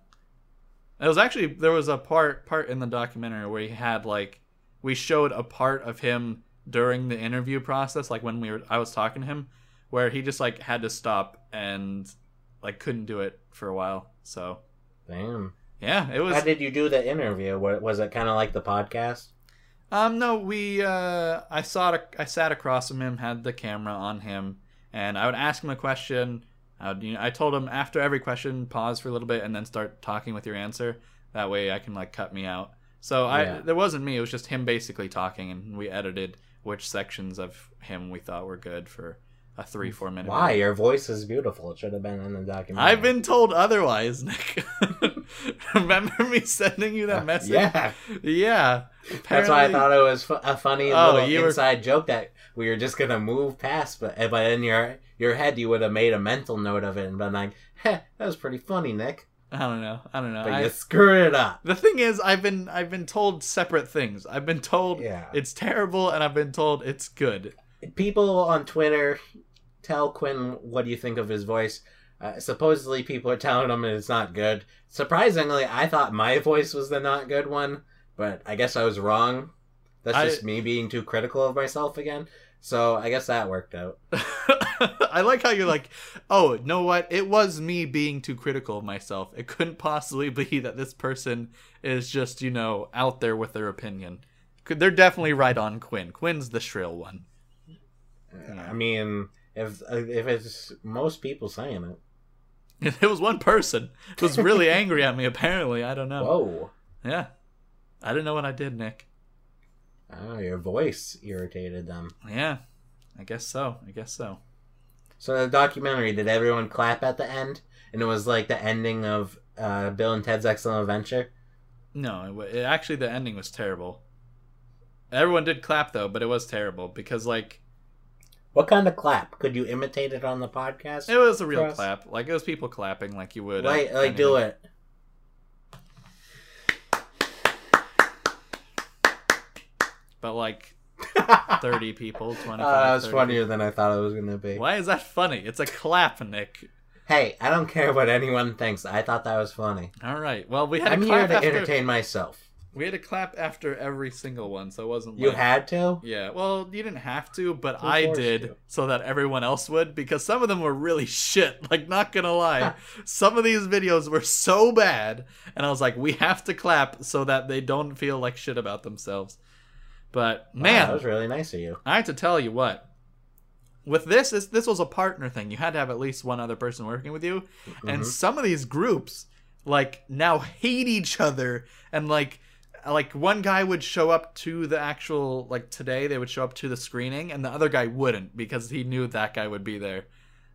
It was actually there was a part part in the documentary where he had like we showed a part of him during the interview process, like when we were I was talking to him, where he just like had to stop and like couldn't do it for a while. So Damn. yeah, it was How did you do the interview? Was it kind of like the podcast? Um, no, we. Uh, I saw. I sat across from him, had the camera on him, and I would ask him a question. I would, you know, I told him after every question, pause for a little bit, and then start talking with your answer. That way, I can like cut me out. So I, Yeah. there wasn't me. It was just him basically talking, and we edited which sections of him we thought were good for a three, four minute. Why? video. Your voice is beautiful. It should have been in the documentary. I've been told otherwise, Nick. Remember me sending you that uh, message? Yeah. Yeah. That's why I thought it was fu- a funny Oh, little you were- inside joke that we were just gonna move past, but but in your your head you would have made a mental note of it and been like, "Heh, that was pretty funny, Nick." I don't know. I don't know. But I- you screwed it up. The thing is, I've been I've been told separate things. I've been told Yeah. it's terrible, and I've been told it's good. People on Twitter tell Quinn what do you think of his voice. Uh, supposedly, people are telling him it's not good. Surprisingly, I thought my voice was the not good one, but I guess I was wrong. That's I- just me being too critical of myself again. So I guess that worked out. I like how you're like, oh, know what? It was me being too critical of myself. It couldn't possibly be that this person is just you know out there with their opinion. They're definitely right on Quinn. Quinn's the shrill one. I mean, if if it's most people saying it, It was one person. It was really angry at me. Apparently, I don't know. Whoa. Yeah, I didn't know what I did, Nick. Oh, your voice irritated them. Yeah, I guess so. I guess so. So the documentary, did everyone clap at the end? And it was like the ending of uh, Bill and Ted's Excellent Adventure. No, it, it actually the ending was terrible. Everyone did clap though, but it was terrible because like What kind of clap? Could you imitate it on the podcast? it was a real clap. Like it was people clapping like you would. uh, Like, like do it. But like thirty people, twenty Oh, five. that was funnier than I thought it was gonna be. Why is that funny? It's a clap, Nick. Hey, I don't care what anyone thinks. I thought that was funny. All right. Well, we had I'm here to after. entertain myself. We had to clap after every single one, so it wasn't. You like- had to? Yeah, well, you didn't have to, but Who I did you? so that everyone else would because some of them were really shit. Like, not gonna lie, some of these videos were so bad, and I was like, we have to clap so that they don't feel like shit about themselves. But Wow, man, that was really nice of you. I have to tell you what. With this, this, this was a partner thing. You had to have at least one other person working with you, and Mhm. some of these groups like now hate each other and like like one guy would show up to the actual like today they would show up to the screening and the other guy wouldn't because he knew that guy would be there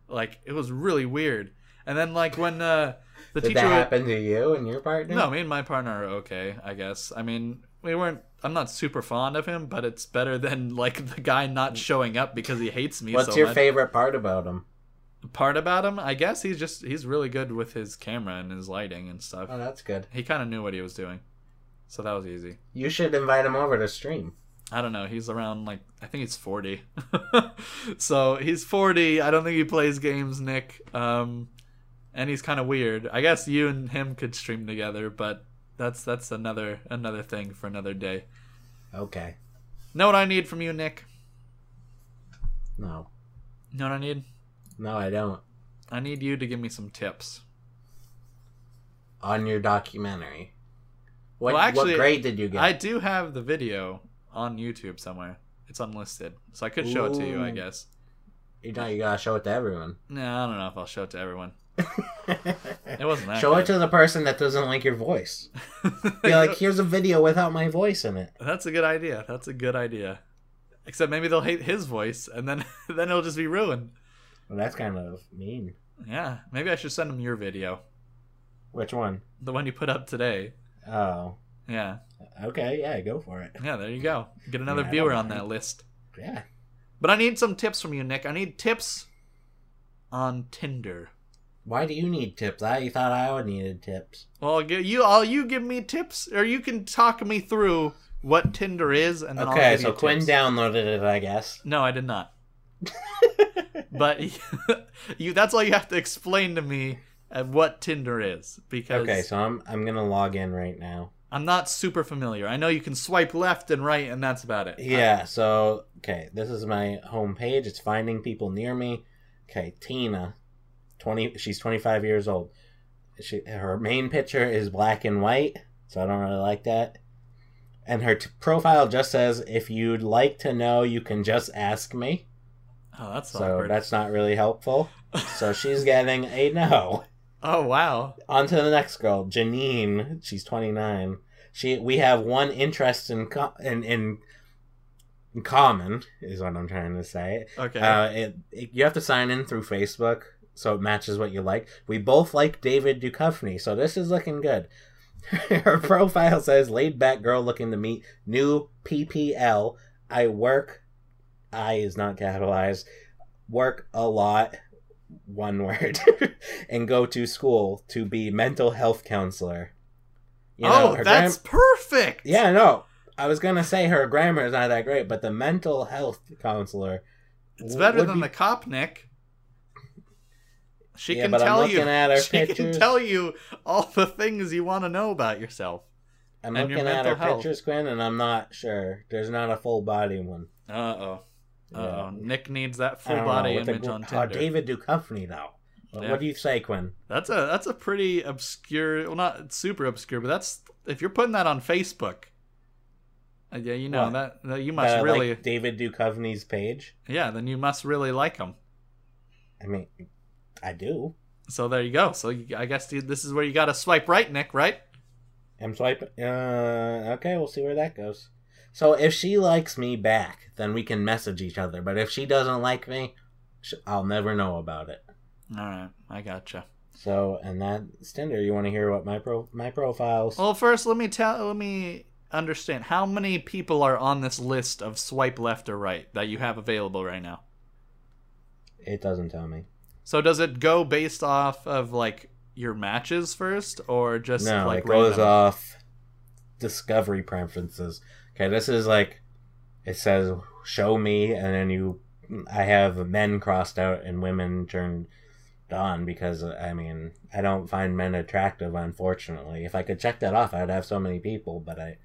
like it was really weird and then like when uh the Did teacher that would, happen to you and your partner? no me and my partner are okay i guess i mean we weren't i'm not super fond of him but it's better than like the guy not showing up because he hates me What's so your much. favorite part about him? part about him? I guess he's just he's really good with his camera and his lighting and stuff. Oh, that's good. he kind of knew what he was doing so that was easy. You should invite him over to stream. i don't know he's around like i think he's 40 so he's 40 i don't think he plays games nick um and he's kind of weird. I guess you and him could stream together but that's that's another another thing for another day Okay. know what i need from you nick No. know what i need No, I don't. i need you to give me some tips On your documentary. What, Well, actually, what grade did you get? I do have the video on YouTube somewhere. It's unlisted, so I could show it to you, I guess. You know, you gotta show it to everyone. No, I don't know if I'll show it to everyone. It wasn't that. show it to the person that doesn't like your voice. Be like, here's a video without my voice in it. That's a good idea. That's a good idea. Except maybe they'll hate his voice, and then then it'll just be ruined. Well, that's kind of mean. Yeah, maybe I should send them your video, Which one? the one you put up today. Oh, Yeah, okay, yeah, go for it. yeah. There you go. Get another Yeah, viewer on that list. Yeah. But I need some tips from you, Nick. I need tips on Tinder. Why do you need tips? I thought I would needed tips. Well, you all you give me tips, or you can talk me through what Tinder is, and then I'll Okay, give so you Quinn tips. downloaded it, I guess. No, I did not. But you—that's all you have to explain to me at what Tinder is, because Okay, so I'm I'm gonna log in right now. I'm not super familiar. I know you can swipe left and right, and that's about it. Yeah, so okay, this is my home page. It's finding people near me. Okay, Tina, twenty. She's twenty five years old. She her main picture is black and white, so I don't really like that. And her t- profile just says, "If you'd like to know, you can just ask me." Oh, that's So awkward. that's not really helpful. So she's getting a no. oh wow. On to the next girl, Janine. She's 29. She we have one interest in co- in, in in common is what I'm trying to say. Okay. Uh, it, it- you have to sign in through Facebook, so it matches what you like. We both like David Duchovny, so this is looking good. Her profile says laid back girl looking to meet new PPL. I work. I is not capitalized. Work a lot. One word, and go to school to be mental health counselor. You know, oh, that's gram- perfect. yeah, no. I was gonna say her grammar is not that great, but the mental health counselor. It's better than be- the cop, Nick. She Yeah, can but I'm tell you. looking at her she can tell you all the things you want to know about yourself. I'm looking at her health. pictures, Quinn, and I'm not sure. There's not a full body one. Uh oh. Uh oh. Yeah. Nick needs that full body know, the image gr- on oh, Tinder. David Duchovny, though. What- Yeah. What do you say, Quinn? That's a that's a pretty obscure. Well, not super obscure, but that's if you're putting that on Facebook. uh, yeah, you know What? that, that you must I really. like David Duchovny's page. Yeah, then you must really like him. I mean, I do. So there you go. So you, I guess dude, this is where you got to swipe right, Nick. Right? I'm swiping. Uh, okay, we'll see where that goes. So if she likes me back, then we can message each other. But if she doesn't like me, I'll never know about it. All right, I gotcha. So, and that's Tinder. You want to hear what my pro my profiles? Well, first let me tell. Let me understand how many people are on this list of swipe left or right that you have available right now. It doesn't tell me. So does it go based off of like your matches first, or just No, like it goes random? off discovery preferences. Okay, this is like it says show me, and then you. I have men crossed out and women turned on because I mean I don't find men attractive. Unfortunately, if I could check that off, I'd have so many people. But I,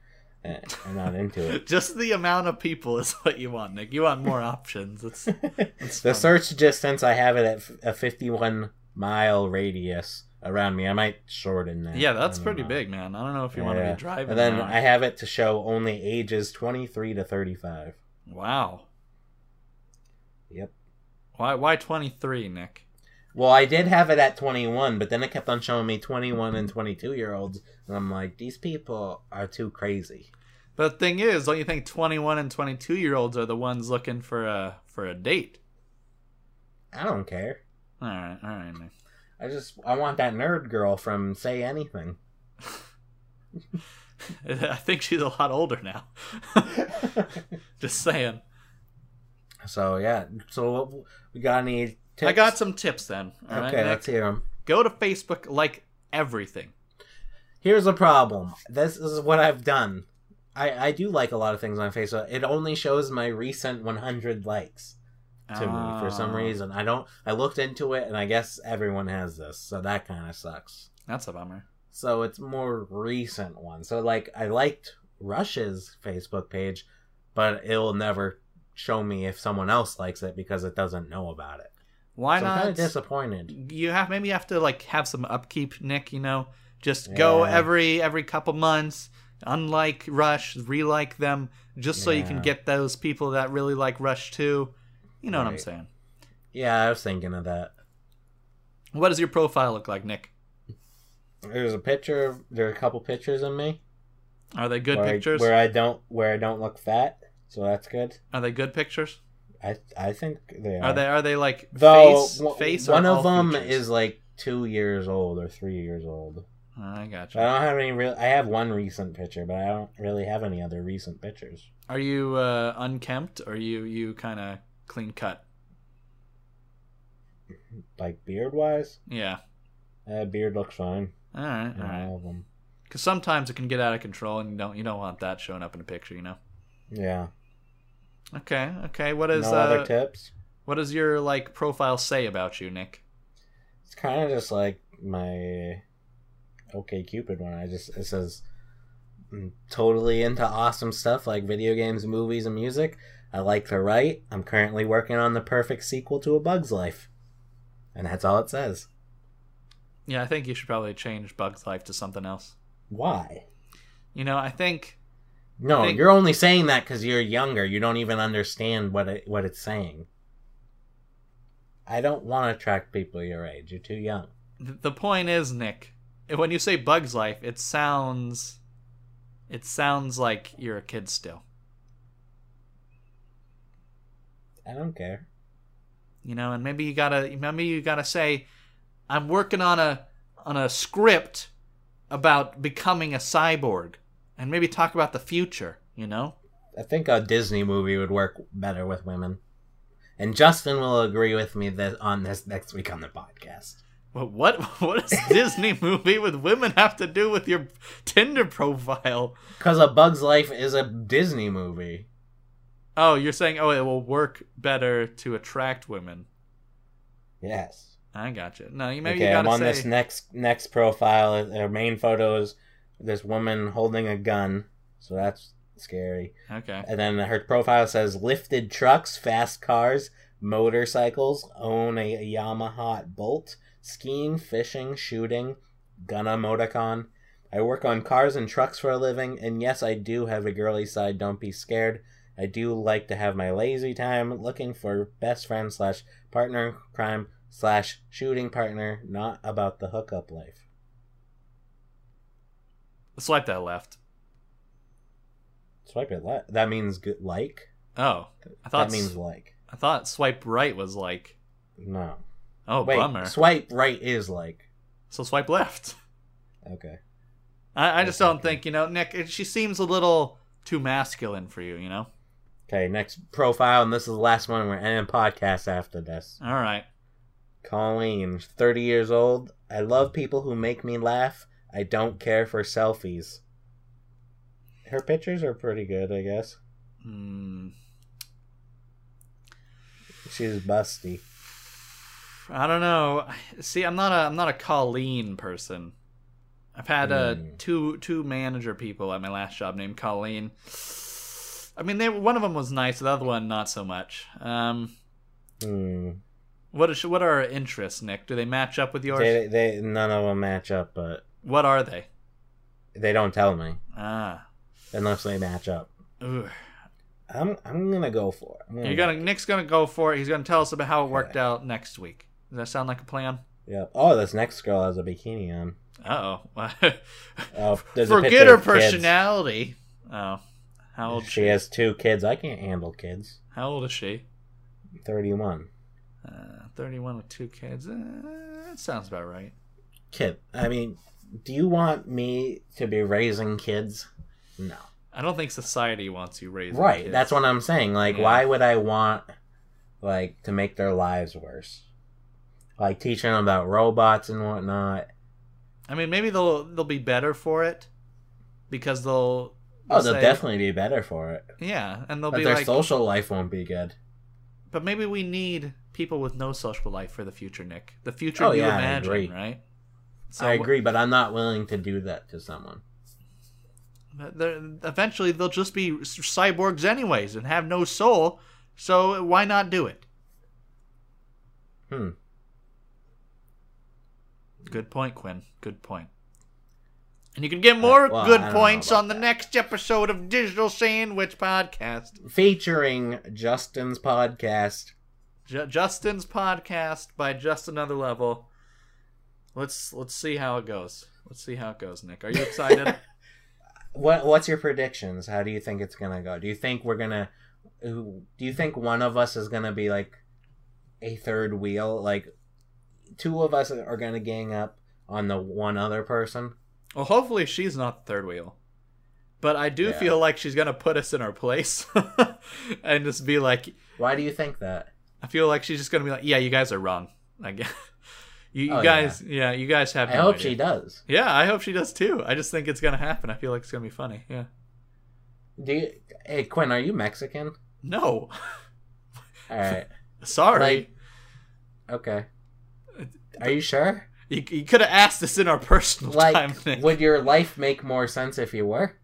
Eh, I'm not into it. Just the amount of people is what you want, Nick. You want more options. It's the fun. search distance I have it at a 51 mile radius around me. I might shorten that. yeah, that's pretty know. big, man. I don't know if you want to be driving. And then around. I have it to show only ages 23 to 35. wow, Yep. why why twenty three, Nick? Well, I did have it at 21, but then it kept on showing me 21 and 22 year olds. And I'm like, these people are too crazy. But the thing is, don't you think twenty one and twenty two year olds are the ones looking for a for a date? I don't care. All right, all right, Nick. I just, I want that nerd girl from Say Anything. I think she's a lot older now. Just saying. so, yeah. So, we got any tips? I got some tips then. All right, Okay, Nick? let's hear them. Go to Facebook, like everything. Here's a problem. This is what I've done. I, I do like a lot of things on Facebook. It only shows my recent 100 likes to me for some Ah, reason. I don't. I looked into it, and I guess everyone has this, so that kind of sucks. That's a bummer. So it's more recent one. So like, I liked Rush's Facebook page, but it'll never show me if someone else likes it because it doesn't know about it. Why so I'm not? kind of disappointed. you have maybe you have to like have some upkeep, Nick. You know, just go every every couple months. Unlike Rush, relike them just so you can get those people that really like Rush too. You know what I'm saying? Yeah, I was thinking of that. What does your profile look like, Nick? There's a picture. There are a couple pictures of me. Are they good where I- pictures? where I don't where I don't look fat, so that's good. Are they good pictures? I I think they are. Are they are they like Though face w- face one of them features? is like two years old or three years old. Oh, I got I don't have any real. I have one recent picture, but I don't really have any other recent pictures. Are you uh, unkempt or you you kind of clean cut? Like beard wise, Yeah. uh, beard looks fine. All right, all on. All of them. Because sometimes it can get out of control, and you don't you don't want that showing up in a picture, you know. Yeah. Okay, okay. What is no other uh, tips. what does your like profile say about you, Nick? It's kind of just like my OK Cupid one. I just it says "I'm totally into awesome stuff like video games, movies, and music. I like to write. I'm currently working on the perfect sequel to A Bug's Life, and that's all it says. Yeah, I think you should probably change Bug's Life to something else. Why? You know, I think No, think- you're only saying that because you're younger. You don't even understand what it what it's saying. I don't want to attract people your age. You're too young. the point is, Nick, when you say Bug's Life, it sounds it sounds like you're a kid still. I don't care. you know and maybe you gotta maybe you gotta say i'm working on a on a script about becoming a cyborg and maybe talk about the future you know I think a Disney movie would work better with women. And Justin will agree with me that on this next week on the podcast. but what what does disney movie with women have to do with your tinder profile Because A Bug's Life is a Disney movie. oh you're saying oh it will work better to attract women Yes. i gotcha no you maybe okay, you I'm on say this next next profile. Their main photo is this woman holding a gun, so that's scary. okay And then her profile says lifted trucks, fast cars, motorcycles, own a Yamaha Bolt, skiing, fishing, shooting, gun emoticon. I work on cars and trucks for a living, and yes, I do have a girly side. Don't be scared. I do like to have my lazy time looking for best friend slash partner in crime slash shooting partner, not about the hookup life. Swipe that left. Swipe it left. That means good, like. Oh, I thought That means like. I thought swipe right was like. No. Oh, Wait, bummer. swipe right is like. so swipe left. Okay. I, I just don't okay. think you know, Nick. it- She seems a little too masculine for you. You know. Okay, next profile, and this is the last one. We're ending podcast after this. All right. Colleen, 30 years old. I love people who make me laugh. I don't care for selfies. Her pictures are pretty good, I guess. Hmm. She's busty. I don't know. See, I'm not a I'm not a Colleen person. I've had uh, Hmm. two two manager people at my last job named Colleen. I mean, they one of them was nice, the other one not so much. Um, Hmm. what is what are our interests, Nick? Do they match up with yours? They, they, none of them match up, but What are they? they don't tell me Ah, unless they match up. Ooh. I'm, I'm gonna go for it. I'm you're gonna Nick's gonna go for it. He's gonna tell us about how it worked out next week. Does that sound like a plan? Yep. Oh, this next girl has a bikini on. Uh oh. Forget her personality. Oh, how old? She, she has two kids. I can't handle kids. How old is she? 31. Uh, 31 with two kids. Uh, that sounds about right. Kid. I mean, do you want me to be raising kids? No. I don't think society wants you raising Right. kids. That's what I'm saying. Like, Yeah. why would I want, like, to make their lives worse? Like, teaching them about robots and whatnot. I mean, maybe they'll they'll be better for it because they'll. Oh, they'll say- definitely be better for it. Yeah, and they'll But be their like, social life won't be good. but maybe we need people with no social life for the future, Nick. The future Oh, you yeah, imagine, right? So I agree, but I'm not willing to do that to someone. Eventually, they'll just be cyborgs anyways and have no soul. So why not do it? Hmm. Good point, Quinn. Good point. And you can get more well, good I don't know points on the next episode of Digital Sandwich Podcast. Featuring Justin's podcast. Ju- Justin's podcast by just another level. Let's let's see how it goes. Let's see how it goes, Nick. Are you excited? What What's your predictions? How do you think it's gonna go? Do you think we're gonna? Do you think one of us is gonna be like a third wheel? Like two of us are gonna gang up on the one other person. well, hopefully she's not the third wheel. But I do Yeah. feel like she's gonna put us in our place and just be like, Why do you think that? I feel like she's just gonna be like, yeah, you guys are wrong. Like, you, you Oh, guys, yeah. you guys have. I hope idea. she does. Yeah, I hope she does too. I just think it's gonna happen. I feel like it's gonna be funny. Yeah. Do you? Hey Quinn, are you Mexican? No, All right. sorry. Like- Okay. Are you sure? you you could have asked this in our personal Like, time. Nick. would your life make more sense if you were?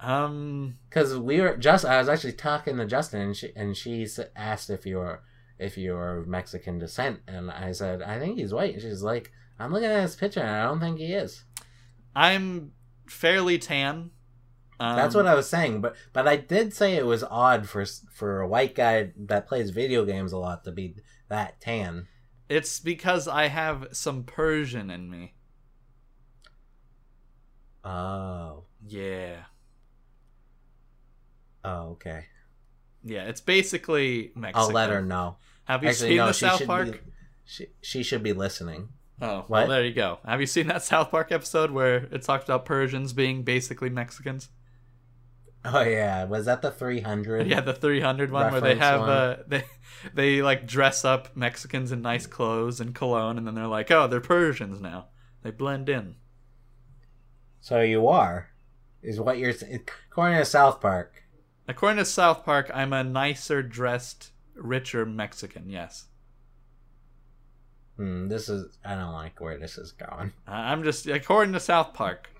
Um, Because we were just, I was actually talking to Justin, and she and she asked if you were if you're of Mexican descent, and I said I think he's white. And she's like, I'm looking at his picture, and I don't think he is. I'm fairly tan. Um, That's what I was saying, but but I did say it was odd for for a white guy that plays video games a lot to be that tan. It's because I have some Persian in me. Oh, Yeah. oh, okay. Yeah, it's basically Mexican. I'll let her know. Have you Actually, seen no, the she South should Park? be. She she should be listening. Oh, well, there you go. Have you seen that South Park episode where it talks about Persians being basically Mexicans? Oh yeah, was that the three hundred? Yeah, the 300 one where they have one. uh they they like dress up Mexicans in nice clothes and cologne and then they're like, "Oh, they're Persians now." They blend in. So you are, is what you're according to South Park. According to South Park, I'm a nicer dressed, richer Mexican. Yes. Hmm, this is I don't like where this is going. I'm just according to South Park.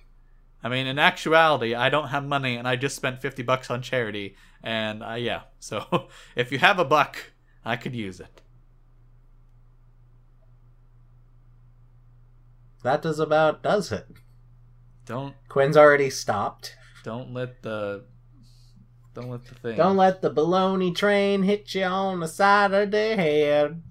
I mean, in actuality, I don't have money, and I just spent fifty bucks on charity, and uh, yeah. So if you have a buck, I could use it. That does about does it. Don't Quinn's already stopped. don't let the don't let the thing. Don't let the baloney train hit you on the side of the head.